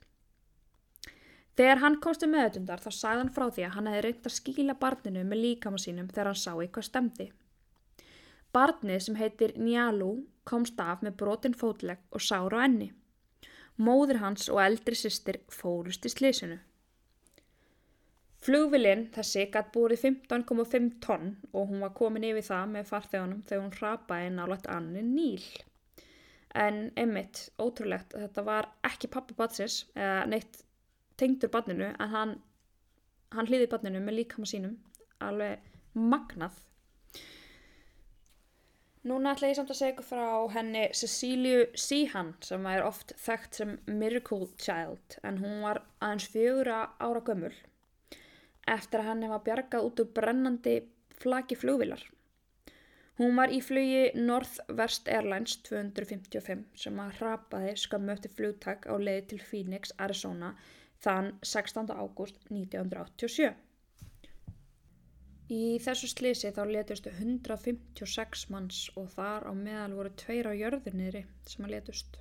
Þegar hann komst um meðutundar þá sagði hann frá því að hann hefði reynd að skíla barninu með líkama sínum þegar hann sá eitthvað stemdi. Barnið sem heitir Njalu komst af með brotin fótlegg og sára á enni. Móður hans og eldri sýstir fórust í slísinu. Flugvilinn þessi gætt búið 15,5 tonn og hún var komin yfir það með farþegunum þegar hún rapaði nálat anni Níl. En einmitt, ótrúlegt, þetta var ekki pappi batsins eða neitt tengdur badninu en hann, hann hlýði badninu með líkama sínum, alveg magnað. Núna ætla ég samt að segja ykkur frá henni Cecíliu Síhan sem er oft þekkt sem Miracle Child en hún var aðeins fjögur ára gömul eftir að hann hefa bjargað út úr brennandi flaki flugvilar. Hún var í flugi Northwest Airlines 255 sem að hrapaði eftir flugtak á leiði til Phoenix, Arizona þann 16. ágúst 1987. Í þessu slisi þá letustu 156 manns og þar á meðal voru tveir á jörðunniðri sem að letust.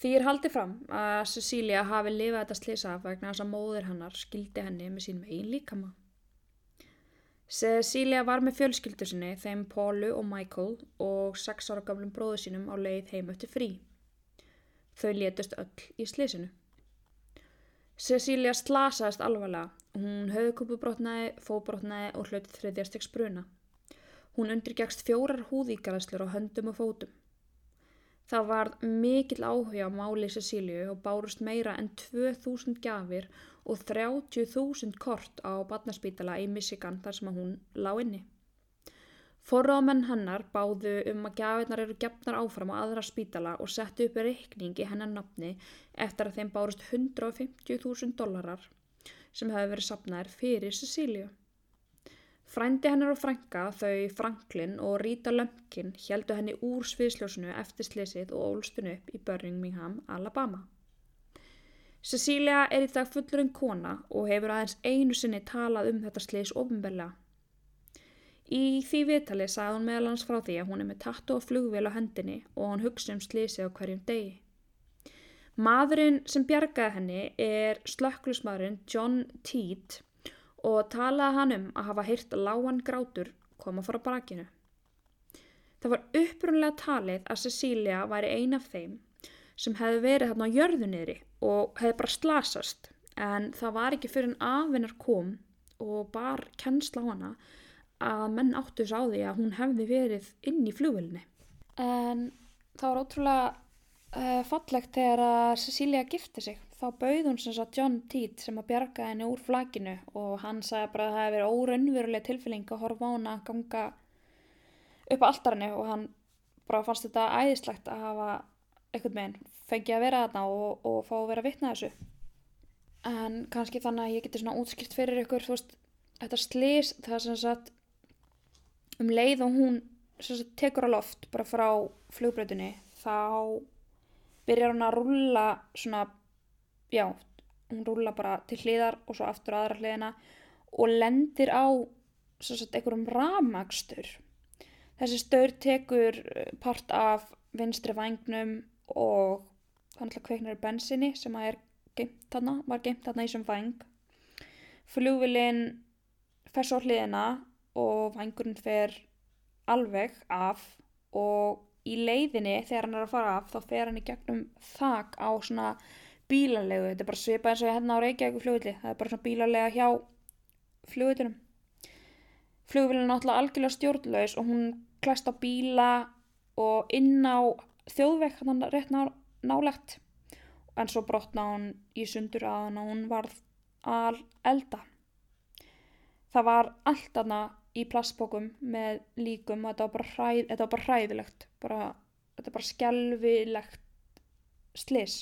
Því er haldið fram að Cecilia hafi lifað þetta slisa vegna þess að móður hannar skildi henni með sínum einn líkama. Cecilia var með fjölskyldu sinni, þeim Paulu og Michael og sex ára gamlum bróðu sínum á leið heim eftir frí. Þau létust öll í slisinu. Cecilia slasaðist alvarlega. Hún höfðkúpubrotnaði, fóbrotnaði og hlautið þriðjastegs bruna. Hún undirgegst fjórar húðíkaræslur á höndum og fótum. Það var mikill áhuga á máli Cecíliu og bárust meira en 2000 gafir og 30.000 kort á badnarspítala í Michigan þar sem hún lág inni. Forráðmenn hennar báðu um að gafirnar eru gefnar áfram á aðra spítala og settu upp reikning í hennar nafni eftir að þeim bárust 150.000 dólarar sem hefur verið sapnaðir fyrir Cecíliu. Frændi hennar og frænka, þau Franklin og Rita Lumpkin, heldu henni úr sviðsljósunu eftir slesið og ólstun upp í Birmingham, Alabama. Cecilia er í dag fullurinn kona og hefur aðeins einu sinni talað um þetta slis ofinbella. Í því viðtali sagði hún meðal hans frá því að hún er með tattu og flugvél á hendinni og hann hugsa um slisið á hverjum degi. Maðurinn sem bjargaði henni er slökklusmaðurinn John Teed og talaði hann um að hafa hýrt lágan grátur koma frá brakinu. Það var upprunlega talið að Cecilia væri ein af þeim sem hefði verið þarna á jörðunniðri og hefði bara slasast en það var ekki fyrir en afinnar kom og bar kennsla á hana að menn áttu þess á því að hún hefði verið inn í flugvilni. En það var ótrúlega uh, fallegt þegar að Cecilia gifti sig. Þá bauð hún sem sagt John Teed sem að bjarga henni úr flakinu og hann sagði bara að það hefði verið óraunveruleg tilfélning að horfa á hann að ganga upp á alltarinu og hann bara fannst þetta æðislegt að hafa eitthvað með henn fengið að vera þarna og, og fá að vera vittna þessu. En kannski þannig að ég geti svona útskilt fyrir ykkur þú veist, þetta slís það er sem sagt um leið og hún sagt tekur á loft bara frá flugbröðinni þá byrjar hún að rúlla svona, já, hún rúlla bara til hliðar og svo aftur aðra hliðina og lendir á sagt, einhverjum ramagstur. Þessi staur tekur eh, part af vinstri vangnum og þannig að kveiknar bensinni sem er geimt hana, var geimt hana í sem vang. Flugvilinn fer svo hliðina og vangurinn fer alveg af og í leiðinni þegar hann er að fara af þá fer hann í gegnum þak á svona bílalegu, þetta er bara svipað eins og hérna á Reykjavík flugvilli, það er bara svona bílalega hjá flugvillinum flugvillin er náttúrulega algjörlega stjórnlaus og hún klæst á bíla og inn á þjóðvekk hann rétt ná, nálegt en svo brotna hún í sundur að hann og hún varð al elda það var allt aðna í plastbókum með líkum. Og þetta var bara, hræð, þetta var bara hræðilegt bara, þetta er bara skjálfilegt slis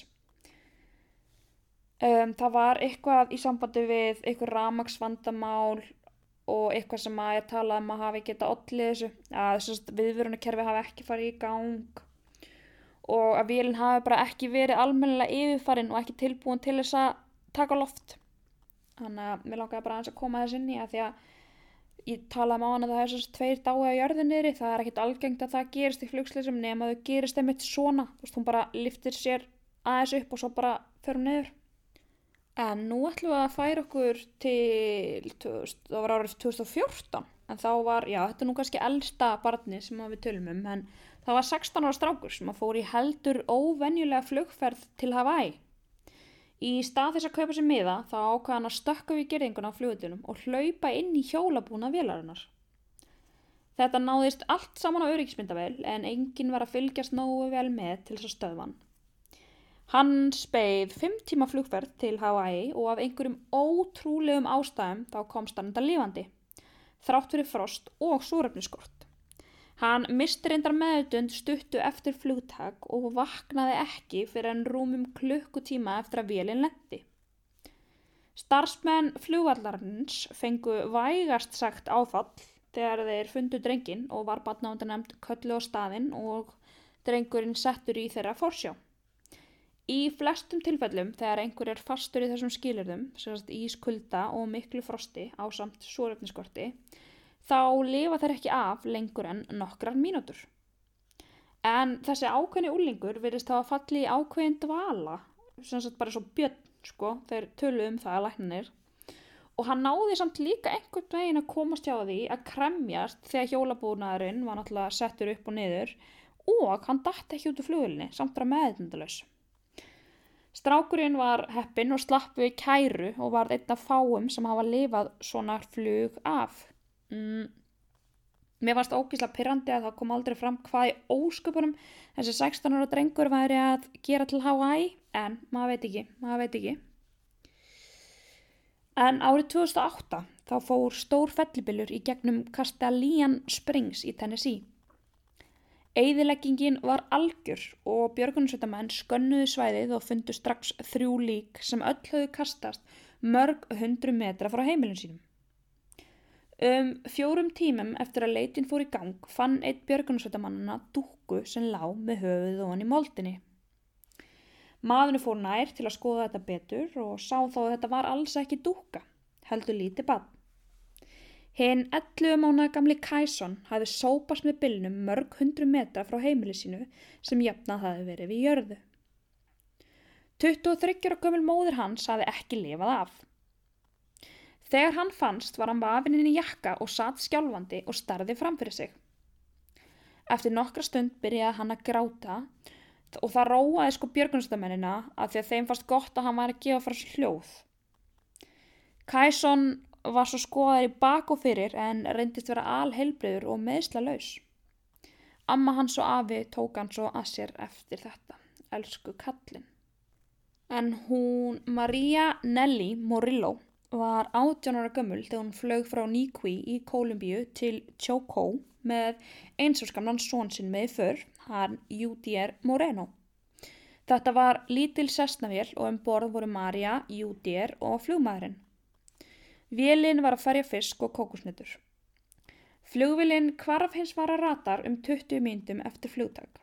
um, það var eitthvað í sambandi við eitthvað ramagsvandamál og eitthvað sem að ég tala um að hafi geta ollið þessu. Að viðvörunakerfi hafi ekki farið í gang og að vélinn hafi bara ekki verið almennilega yfirfarinn og ekki tilbúin til þess að taka loft. Þannig að mér langaði bara að koma þess inn í að því að ég talaði með á hann að það er svona tveir dái á jörðinniðri, það er ekkit algengt að það gerist í flugsleisum nema þau gerist einmitt svona, þú veist, hún bara liftir sér aðeins upp og svo bara fyrir hún niður. En nú ætlum við að færa okkur til, það var árið 2014, en þá var, já, þetta er nú kannski eldsta barni sem við tölum um, en það var 16 ára strákur sem að fór í heldur óvenjulega flugferð til Hawaii Í stað þess að kaupa sér miða þá ákvaða hann að stökka við gerðinguna á flugutunum og hlaupa inn í hjólabúna vélarinnar. Þetta náðist allt saman á öryggismyndavel en enginn var að fylgjast nógu vel með til þess að stöðvan. Hann speið 5 tíma flugferð til Hawaii og af einhverjum ótrúlegum ástæðum þá komst hann enda lífandi. Þrátt fyrir frost og súröfniskort. Hann misti reyndar meðutund stuttu eftir flugtak og vaknaði ekki fyrir en rúmum klukkutíma eftir að vélinn lendi. Starsmenn flugvallarins fengu vægast sagt áfall þegar þeir fundu drengin og var batnáðan nefnd köllu á staðin og drengurinn settur í þeirra fórsjá. Í flestum tilfellum þegar einhver er fastur í þessum skilurðum, í skulda og miklu frosti á samt súröfniskorti, þá lifa þeir ekki af lengur en nokkrar mínútur. En þessi ákveðni úlingur verðist þá að falli í ákveðin dvala, sem sagt bara svo björn, sko, þeir tölu um það að læknanir. Og hann náði samt líka einhvern veginn að komast hjá því að kremjast þegar hjólabúnaðurinn var náttúrulega settur upp og niður og hann dætti ekki út úr flugilni samt að meðindalus. Strákurinn var heppin og slapp við kæru og var einn af fáum sem hafa lifað svona flug af. Mm, mér fannst ógísla pyrrandi að það kom aldrei fram hvað í ósköpunum þessi 16 ára drengur væri að gera til Hawaii en maður veit ekki, maður veit ekki. En árið 2008 þá fór stór fellibilur í gegnum Castellian Springs í Tennessee. Eðileggingin var algjör og björgunarsveitamenn skönnuðu svæðið og fundu strax þrjú lík sem öll höfðu kastast mörg hundru metra frá heimilin sínum. Um fjórum tímum eftir að leitin fór í gang fann eitt björgunarsveitamannana dúkku sem lá með höfuð og hann í moldinni. Maðurinn fór nær til að skoða þetta betur og sá þá að þetta var alls ekki dúkka, heldur lítið bann. Hinn 11 mánuða gamli Kæsson hafði sópast með bylnum mörg hundru metra frá heimili sínu sem jafnað hafi verið við jörðu. 23 ára gömul móður hans hafi ekki lifað af. Þegar hann fannst var hann vafininn í jakka og satt skjálfandi og starði fram fyrir sig. Eftir nokkra stund byrjaði hann að gráta og það róaði sko björgunstamenina að því að þeim fannst gott að hann var að gefa frá sér hljóð. Kæsson var svo skoðar í bak og fyrir en reyndist vera alheilbriður og meðsla laus. Amma hans og afi tók hann svo að sér eftir þetta, elsku kallin. En hún Maria Nelly Morillo var 18 ára gömul þegar hún flög frá Nikwi í Kolumbíu til Choco með einsvarskamlan svonsinn með för, hann Júdier Moreno. Þetta var lítil sestnavél og um borð voru Marja, Júdier og flugmaðurinn. Vélinn var að ferja fisk og kókusnittur. Flugvillinn kvarf hins var að ratar um 20 mínutum eftir flugtak.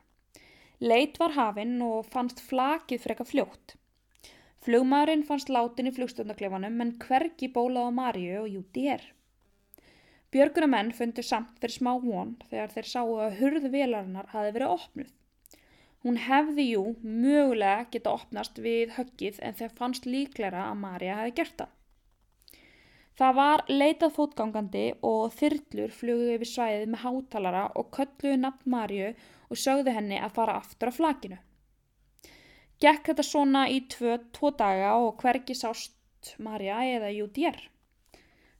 Leit var hafinn og fannst flakið freka fljótt. Flugmaðurinn fannst látin í flugstjórnaklefanum en hvergi bólað á Maríu og Júti er. Björgunamenn fundu samt fyrir smá von þegar þeir sáu að hurðu vélarinnar hafi verið opnuð. Hún hefði jú mögulega geta opnast við höggið en þeir fannst líklæra að Marja hefði gert það. Það var leitað fótgangandi og þyrlur fluguði yfir svæðið með hátalara og kölluði nafn Marju og sögðu henni að fara aftur á flakinu. Gekk þetta svona í tvö, tvo daga og hvergi sást Marja eða Júdér.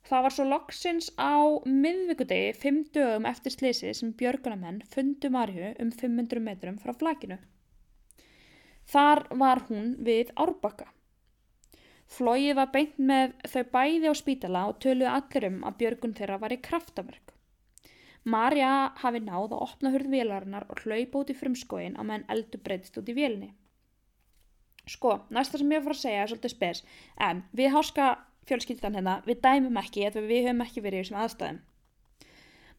Það var svo loksins á miðvíkudegi fimm dögum eftir slisi sem björgunamenn fundu Marju um 500 metrum frá flakinu. Þar var hún við Árbakka. Flóið var beint með þau bæði á spítala og töluði allir um að björgun þeirra var í kraftaverk. Marja hafi náð að opna hurð vélarinnar og hlaupa út í frumskóin að menn eldu breytist út í vélni. Sko, næsta sem ég var að segja er svolítið spes, en við háska fjölskyldan hérna, við dæmum ekki eða við höfum ekki verið í þessum aðstæðum.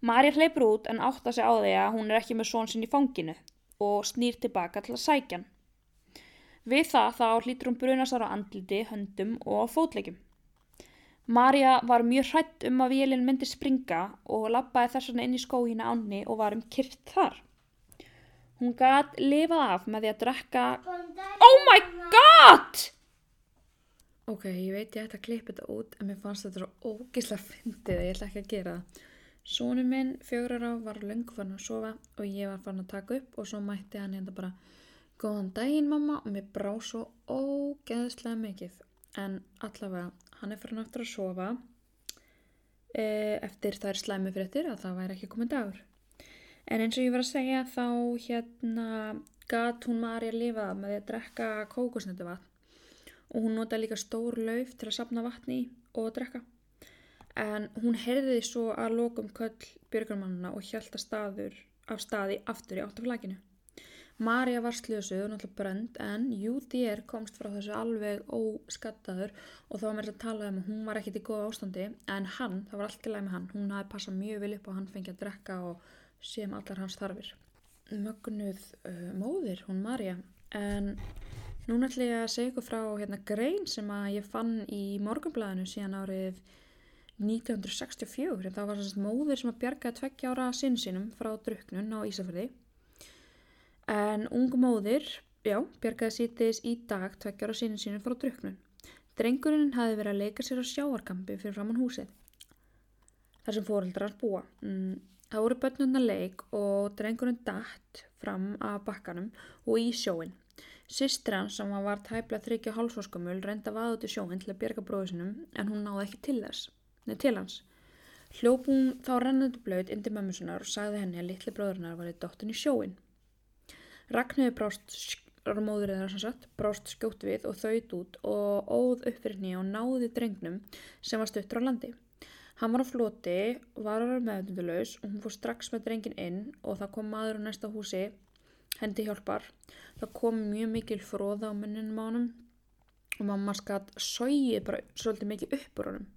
Marja hleypur út en átta sig á því að hún er ekki með són sinn í fanginu og snýr tilbaka til að sækja hann. Við það þá hlýtur hún brunasar á andliti, höndum og fótleikum. Marja var mjög hrætt um að vélinn myndi springa og lappaði þess vegna inn í skóhina ánni og var um kyrt þar. Hún gæt lifað af með því að drekka... Oh my god! Ok, ég veit ég ætti að klippa þetta út en mér fannst þetta svo ógíslega fyndið að ég ætla ekki að gera það. Sónu minn, fjögur ára, var lengur fann að sofa og ég var fann að taka upp og svo mætti hann hérna bara Góðan daginn mamma og mér brá svo ógeðslega mikið en allavega hann er fyrir náttúrulega að sofa e, eftir þær slæmi fyrir þetta að það væri ekki komið dagur. En eins og ég var að segja þá hérna gatt hún Mari að lifa með því að drekka kókusnötu vatn og hún nota líka stór lauf til að sapna vatni og drekka. En hún heyrði svo að lokum köll björgarmannuna og hjælta staður af staði aftur í áttaflækinu. Marja var slösuð og náttúrulega brönd en UDR komst frá þessu alveg óskattaður og þá var mér að tala um að hún var ekkit í góða ástandi en hann, það var allt í læg með hann, hún hafi passað mjög vil upp og hann fengið að drekka og sé um allar hans þarfir. Mögnuð uh, móðir, hún Marja, en núna ætlum ég að segja ykkur frá hérna grein sem ég fann í morgunblæðinu síðan árið 1964 en það var svona móðir sem að bjarga tveggja ára sinn sínum frá druknun á Ísafjörði En ung móðir, já, bjargaði sítiðis í dag tveggjara sínin sínum frá druknun. Drengurinn hafi verið að leika sér á sjáarkampi fyrir framann húsið. Þar sem fóreldrar búa. Mm, það voru börnuna leik og drengurinn dætt fram af bakkanum og í sjóin. Sistri hans sem var tæpla þryggja hálfsváskumul reynda vaða út í sjóin til að bjerga bróðusinum en hún náði ekki til þess, neð til hans. Hljóp hún þá rennandi blöð indi mömmusunar og sagði henni að litli bróðurinnar var í dóttin í sjóin. Ragnhildur brást, brást skjótt við og þauðt út og óð upp fyrir henni og náði drengnum sem var stuttur á landi. Hann var á floti, var að vera meðundulaus og hún fór strax með drengin inn og það kom maður á næsta húsi, hendi hjálpar. Það kom mjög mikil fróða á munninum á hann og mamma skatt sóið bara svolítið mikið uppur honum.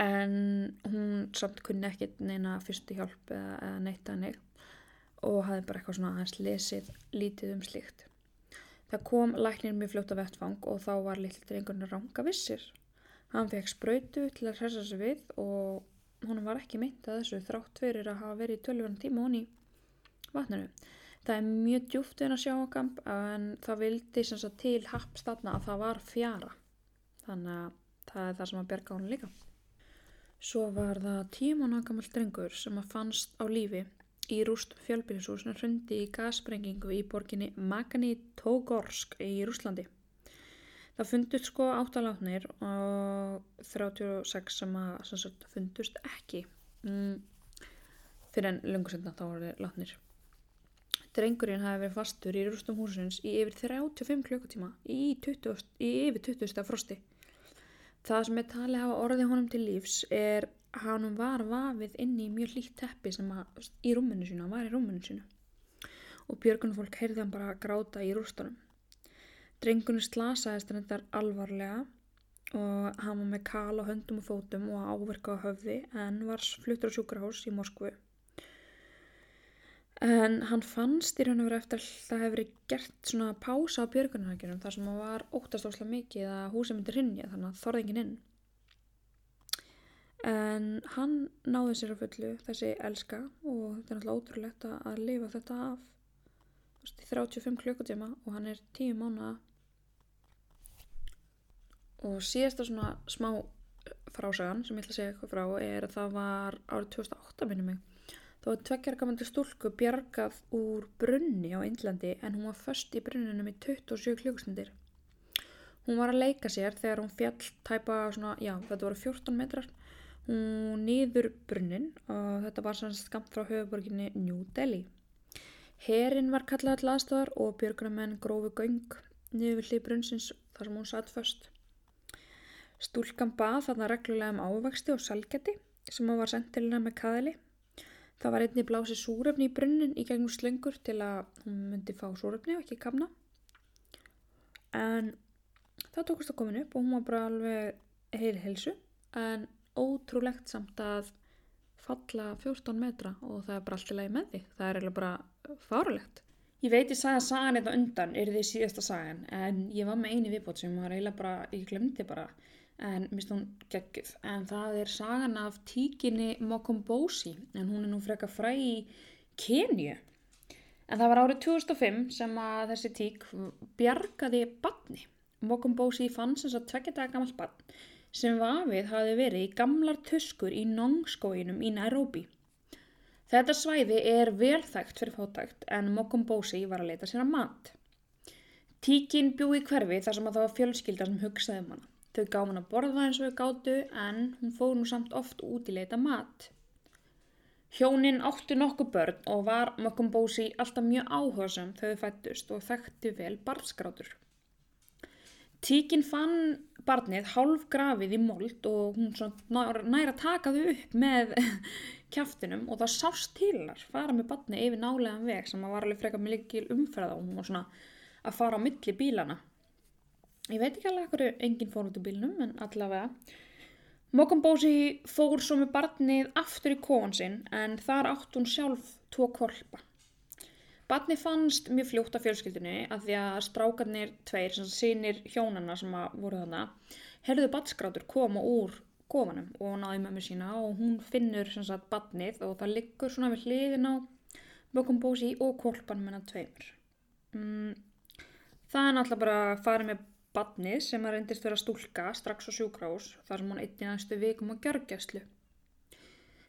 En hún samt kunni ekkit neina fyrstu hjálp eða, neitt að neitt og hafði bara eitthvað svona aðeins lesið lítið um slíkt. Það kom læknir mjög fljótt af vettfang og þá var lill drengurinn að ranga vissir. Hann fekk spröytu til að hressa sig við og hún var ekki mynd að þessu þrátt fyrir að hafa verið í tölvunum tíma honni í vatninu. Það er mjög djúft en að sjá okkam en það vildi sem sagt til hapst þarna að það var fjara. Þannig að það er það sem að berga hún líka. Svo var það tíman aðgammal drengur sem að fannst á lífi í rúst fjölbyrjusús sem hrundi í gassprengingu í borginni Magnitogorsk í Rúslandi. Það fundust sko áttalátnir og 36 sem að sem sagt, fundust ekki mm, fyrir en lungu senna þá voru þeir látnir. Drengurinn hafi verið fastur í rústum húsins í yfir 35 klukkutíma í, 20, í yfir 20. frosti. Það sem er talið hafa orðið honum til lífs er hann var vafið inn í mjög hlýtt teppi sem að í rúmunu sína, var í rúmunu sína og björgunfólk heyrði hann bara gráta í rústunum. Drengunni slasaðist þetta alvarlega og hann var með kal á höndum og fótum og áverka á höfði en var fluttur á sjúkrahús í Moskvu. En hann fannst í raun og veru eftir að það hefði verið gert svona pása á björgunarhækjunum þar sem hann var óttastofslega mikið að húsi myndi rinja þannig að þorði enginn inn. En hann náði sér að fullu þessi elska og þetta er náttúrulega ótrúlegt að lifa þetta af veist, í 35 klukkutíma og hann er 10 mánuða og síðasta svona smá frásagan sem ég ætla að segja eitthvað frá er að það var árið 2008 minnum mig. Þá var tveggjara gamandi stúlku bjargað úr brunni á Índlandi en hún var först í brunnunum í 27 klukkustundir. Hún var að leika sér þegar hún fjall tæpa svona, já þetta voru 14 metrar. Hún nýður brunnin og þetta var sann skamt frá höfuborginni New Delhi. Herin var kallað til aðstofar og björgunamenn grófu göng niður hlið brunnsins þar sem hún satt först Stúlkan bað þarna reglulega um ávexti og salgeti sem hún var sendt til hennar með kaðli. Það var einni blási súrefni í brunnin í gegnum slöngur til að hún myndi fá súrefni og ekki kamna. En það tókast að koma upp og hún var bara alveg heil helsu en ótrúlegt samt að falla 14 metra og það er bara allt í lagi með því. Það er eiginlega bara fárulegt. Ég veit ég sagði að sagan eitthvað undan er því síðasta sagan en ég var með eini viðbót sem var eiginlega bara, ég glemdi bara en mist hún geggið en það er sagan af tíkinni Mokombosi en hún er nú freka fræ í Kenju en það var árið 2005 sem að þessi tík bjargaði badni Mokombosi fann sem svo tveggja daga gammalt badn sem vafið hafi verið í gamlar tuskur í Nongskóinum í Nairobi. Þetta svæði er velþægt fyrir fótækt en Mokombosi var að leita sér að mat. Tíkin bjúi hverfi þar sem að það var fjölskylda sem hugsaði um hana Þau gáði hann að borða eins og þau gáttu en hún fóð nú samt oft út í leita mat. Hjónin áttu nokkuð börn og var Mokumbósi alltaf mjög þegar þau fættust og þekkti vel barnskrátur. Tíkin fann barnið hálf grafið í mold og hún næra takaðu upp með kæftinum og það sást til þar fara með barnið yfir nálegan veg sem var alveg freka með likil umferða og hún var svona að fara á milli bílana. Ég veit ekki alveg hverju enginn fór út í bílnum en allavega. Mokombósi fór svo með barnið aftur í kóan sinn en þar átt hún sjálf tvo kolpa. Barnið fannst mjög fljótt af fjölskyldunni að því að strákarnir tveir sem sínir hjónana sem voru þarna herðu batskrátur koma úr kofanum og náði með mér sína og hún finnur sem sagt barnið og það liggur svona við hliðin á Mokombósi og kolpan menna tveimur. Mm, það er náttúrulega bara að fara með badni sem að reyndist vera stúlka strax á sjúkrás þar sem hún eitt í næstu vikum á gjörgjastlu.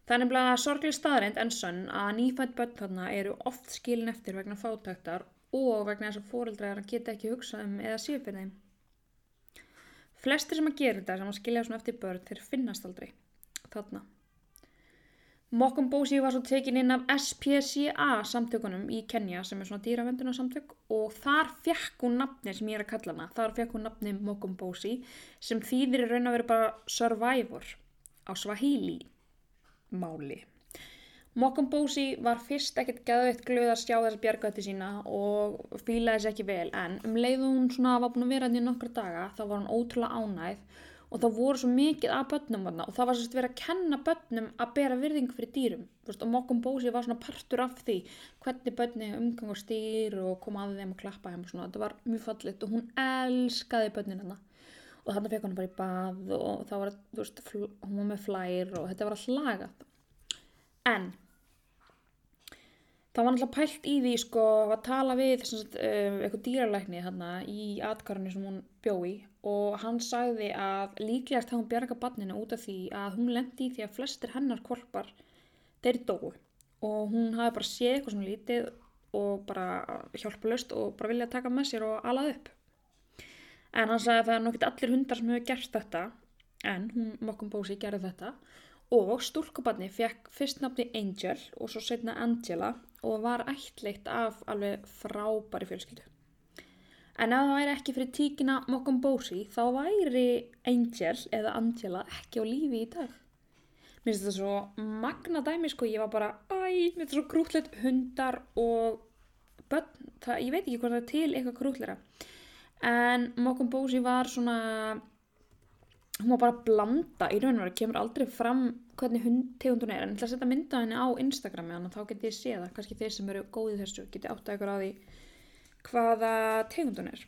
Það er nefnilega sorglega staðreind en sönn að nýfætt börn þarna eru oft skilin eftir vegna fátæktar og vegna þess að fóreldrar geta ekki hugsað um eða séu fyrir þeim. Flestir sem að gera þetta sem að skilja svona eftir börn þeir finnast aldrei þarna. Mokombósi var svo tekin inn af SPCA samtökunum í Kenya sem er svona dýravenduna samtök og þar fekk hún nafni sem ég er að kalla hana, þar fekk hún nafni Mokombósi sem þýðir raun að vera bara survivor á Swahili máli. Mokombósi var fyrst ekkert gæðveitt glöð að sjá þess bjargætti sína og fílaði sér ekki vel en um leið og hún svona var búin að vera hann í nokkra daga þá var hún ótrúlega ánægð og það voru svo mikið af börnum þarna og það var sérst verið að kenna börnum að bera virðingu fyrir dýrum. Veist, og mokkum bósi var svona partur af því hvernig börni umgang og stýr og koma að þeim og klappa þeim og svona. Þetta var mjög fallit og hún elskaði börnin þarna. Og þannig fekk hún bara í bað og það var, þú veist, hún var með flær og þetta var alltaf lagað. En það var alltaf pælt í því sko að tala við um, eitthvað dýralækni þarna í atkarunni sem hún bjói og hann sagði að líklegast hafði hún bjarga barninu út af því að hún lendi í því að flestir hennar kolpar þeir dói og hún hafi bara séð eitthvað svona lítið og bara hjálpulust og bara vilja taka með sér og alað upp. En hann sagði að það er nokkið allir hundar sem hefur gert þetta en hún mokkum bósi gerði þetta. Og stúlkubarni fekk fyrst nafni Angel og svo setna Angela og var ættleitt af alveg frábæri fjölskyldu En ef það væri ekki fyrir tíkina Mokombósi þá væri Angel eða Angela ekki á lífi í dag. Mér finnst þetta svo magna dæmi sko, ég var bara, æ, mér finnst þetta svo grútlegt hundar og börn, það, ég veit ekki hvað það er til eitthvað grútlera. En Mokombósi var svona hún var bara að blanda í raun og veru, kemur aldrei fram hvernig hundtegund hún er, en ég ætla að setja mynda henni á Instagrami, þannig að þá get ég séð það, kannski þeir sem eru góðið þessu, geti átt að ykkur á því hvaða tegund hún er.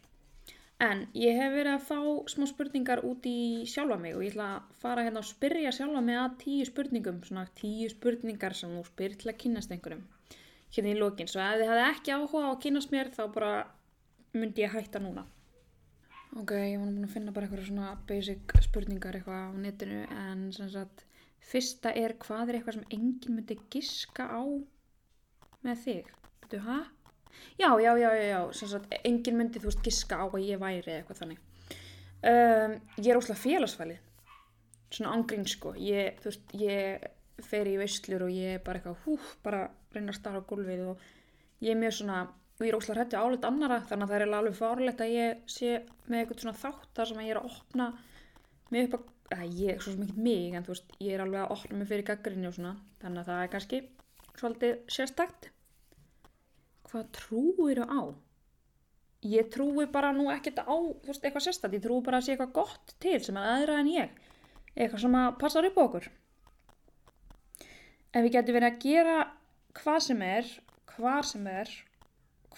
En ég hef verið að fá smá spurningar út í sjálfa mig og ég ætla að fara hérna og spyrja sjálfa mig að tíu spurningum, svona tíu spurningar sem þú spyrir til að kynast einhverjum hérna í lókin. Svo ef þið hafið ekki áhuga á að kynast mér þá bara myndi ég hætta núna. Ok, ég var búin að finna bara eitthvað svona basic spurningar eitthvað á netinu en sem sagt fyrsta er hvað er eitthvað sem enginn myndi giska á með þig? Þú, hæ? Já, já, já, já, já, enginn myndi þú veist giska á að ég væri eitthvað þannig. Um, ég er ósláð félagsfælið, svona ángrín sko, ég, þú veist, ég fer í veislur og ég er bara eitthvað hú, bara reyna að starra á gulvið og ég er mjög svona og ég er ósláð hrætti álut annara þannig að það er alveg fárlegt að ég sé með eitthvað svona þáttar sem ég er að opna mig upp að, að ég, svo sem ekki mig en þú veist, ég er alveg að opna mig fyrir gaggrinni og svona, þannig að það er kannski svolítið sérstakt hvað trúir þú á? Ég trúi bara nú ekkert á veist, eitthvað sérstakt, ég trúi bara að sé eitthvað gott til sem er aðra en ég. Eitthvað sem að passar upp okkur. Ef við getum verið að gera hvað sem er, hvar sem er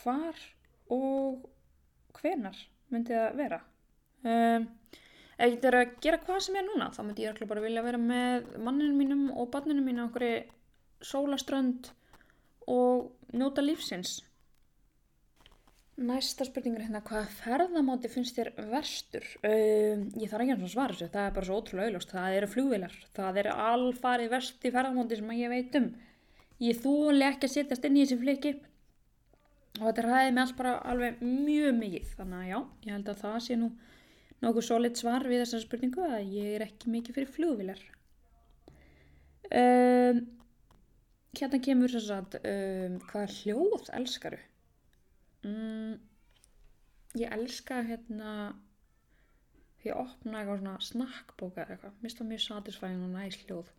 hvar og hvenar myndi það vera? Um, ef ég getur að gera hvað sem er núna þá myndi ég bara vilja vera með manninu mínum og barninu mínu okkur sólaströnd og njóta lífsins Næsta spurning er hérna, hvaða ferðamáti finnst þér verstur? Um, ég þarf ekki að svara þessu, það er bara svo ótrúlega auðlust. Það eru flugvilar, það eru alfarið versti ferðamáti sem ég veit um. Ég þúli ekki að setjast inn í þessi fliki og þetta ræði mig alls bara alveg mjög mikið. Þannig að já, ég held að það sé nú nokkuð solid svar við þessa spurningu að ég er ekki mikið fyrir flugvilar. Um, hérna kemur þess að um, hvaða hljóð elskaru? Mm, ég elska hérna því að opna eitthvað svona snakkbóka eða eitthvað, mér finnst það mjög satisfæðin og næst hljóð.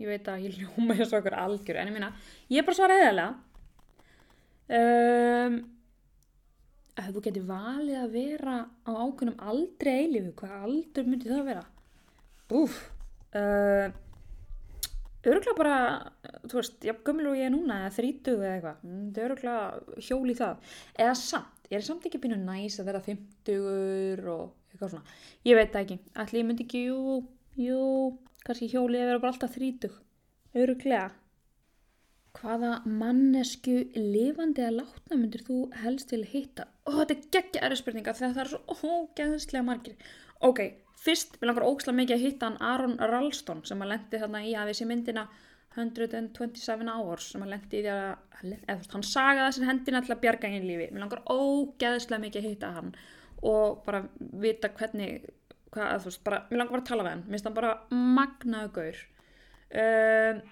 Ég veit að ég hljóma þess okkur algjör, en ég minna ég er bara svara eðalega um, að þú getur valið að vera á ákveðnum aldrei eilifu, hvað aldur myndi það að vera? Úf uh, öruglega bara, þú veist, já, gömul og ég er núna, eða þrítug eða eitthvað, það er öruglega hjól í það, eða samt, ég er samt ekki byrjuð næs að vera fymtugur og eitthvað svona, ég veit það ekki, allir ég myndi ekki, jú, jú, kannski hjólið að vera bara alltaf þrítug, öruglega. Hvaða mannesku lifandi að látna myndir þú helst til að hitta? Ó, þetta er geggja erri spurninga þegar það er svo ógeðslega margir. Ok, fyrst vil langar óksla mikið að hitta hann Aron Ralston sem að lendi þarna í að þessi myndina 127 hours sem að lendi í því að, eða hann sagaði þessir hendina til að bjarga einn lífi. Mér langar ógeðslega mikið að hitta hann og bara vita hvernig, hvað, veist, bara, mér langar bara að tala við hann. Mér finnst hann bara magnaðu gaur. Um,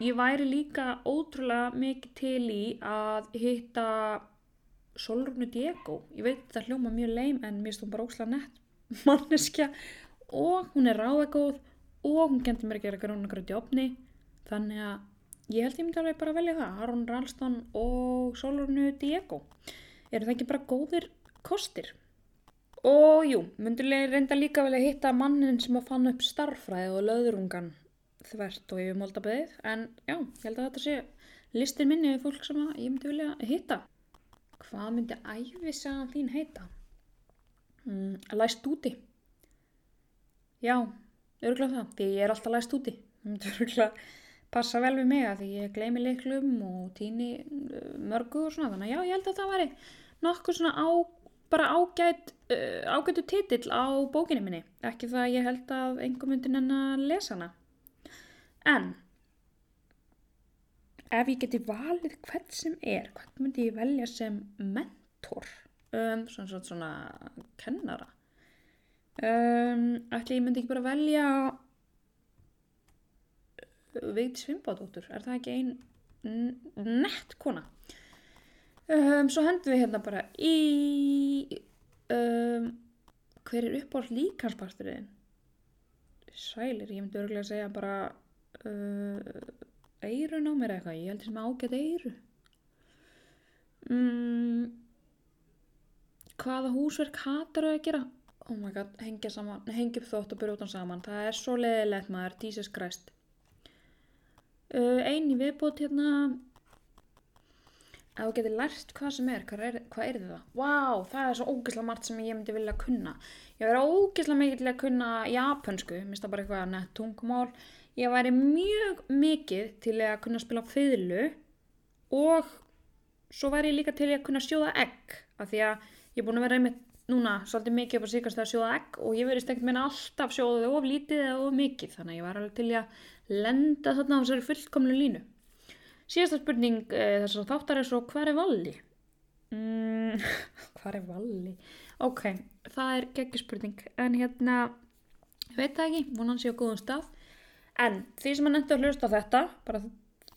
Ég væri líka ótrúlega mikið til í að hitta Solrúnu Diego. Ég veit það hljóma mjög leim en mér stóðum bara ósláð nett manneskja og hún er ráðegóð og hún kentur mér að gera okkur á djófni. Þannig að ég held ég myndi alveg bara að velja það. Aron Ralston og Solrúnu Diego. Eru það ekki bara góðir kostir? Og jú, myndilega reynda líka vel að hitta mannin sem að fann upp starfræði og löðrungan þvert og yfir moldabæðið en já, ég held að þetta sé listin minni við fólk sem ég myndi vilja hitta hvað myndi æfisagan þín heita mm, læst úti. Já, örgulega það því ég er alltaf læst úti. Það myndi örgulega passa vel við mig að því ég gleymi leiklum og týni uh, mörgu og svona þannig að já, ég held að það væri nokkuð svona á bara ágætt uh, ágættu titill á bókinni minni. Ekki það að ég held að einhver myndi nenn að lesa hana. En ef ég geti valið hvern sem er, hvern myndi ég velja sem mentor, um, svona, svona, svona kennara? Um, ætli ég myndi ekki bara velja Veit Svimbadóttur, er það ekki einn nett kona? Um, svo hendum við hérna bara í um, hver er uppáhald líkansparturinn? Sælir, ég myndi örgulega að segja bara uh, eirun á mér eitthvað, ég held sem ágætt eiru mm, hvaða húsverk hatar þau að gera oh my god, hengja saman, hengja upp þótt og brjóta saman. Það er svo leiðilegt maður, Jesus Christ. Uh, Einn í viðbót hérna, að þú getur lært hvað sem er, hvað er, hvað er það? Vá, wow, það er svo ógeðslega margt sem ég myndi vilja kunna. Ég verði ógeðslega mikið til að kunna japansku, minnst það bara eitthvað nett tungumál. Ég væri mjög mikið til að kunna spila fiðlu og svo væri ég líka til að kunna sjóða egg, af því að ég er búin að vera einmitt núna svolítið mikið upp á síkast að sjóða egg og ég verið stengt meina alltaf sjóðaði of lítið eða of mikið, þannig að ég var alveg til að lenda þarna á þessari fullkomlu línu. Síðasta spurning e, þessar þáttar er svo hvað er valli? Mm, hvað er valli? Ok, það er geggjurspurning en hérna, veit það ekki, vonan sé á góðum stað. En því sem að nefndi að hlusta þetta, bara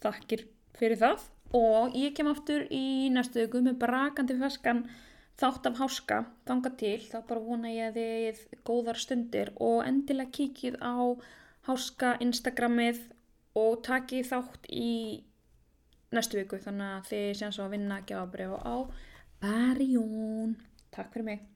þakkir fyrir það og ég kem aftur í næstu viku með brakandi feskan þátt af háska, þanga til, þá bara vona ég þið góðar stundir og endilega kíkið á háska Instagramið og takið þátt í næstu viku þannig að þið séum svo að vinna að gefa breyfa á Barjón. Takk fyrir mig.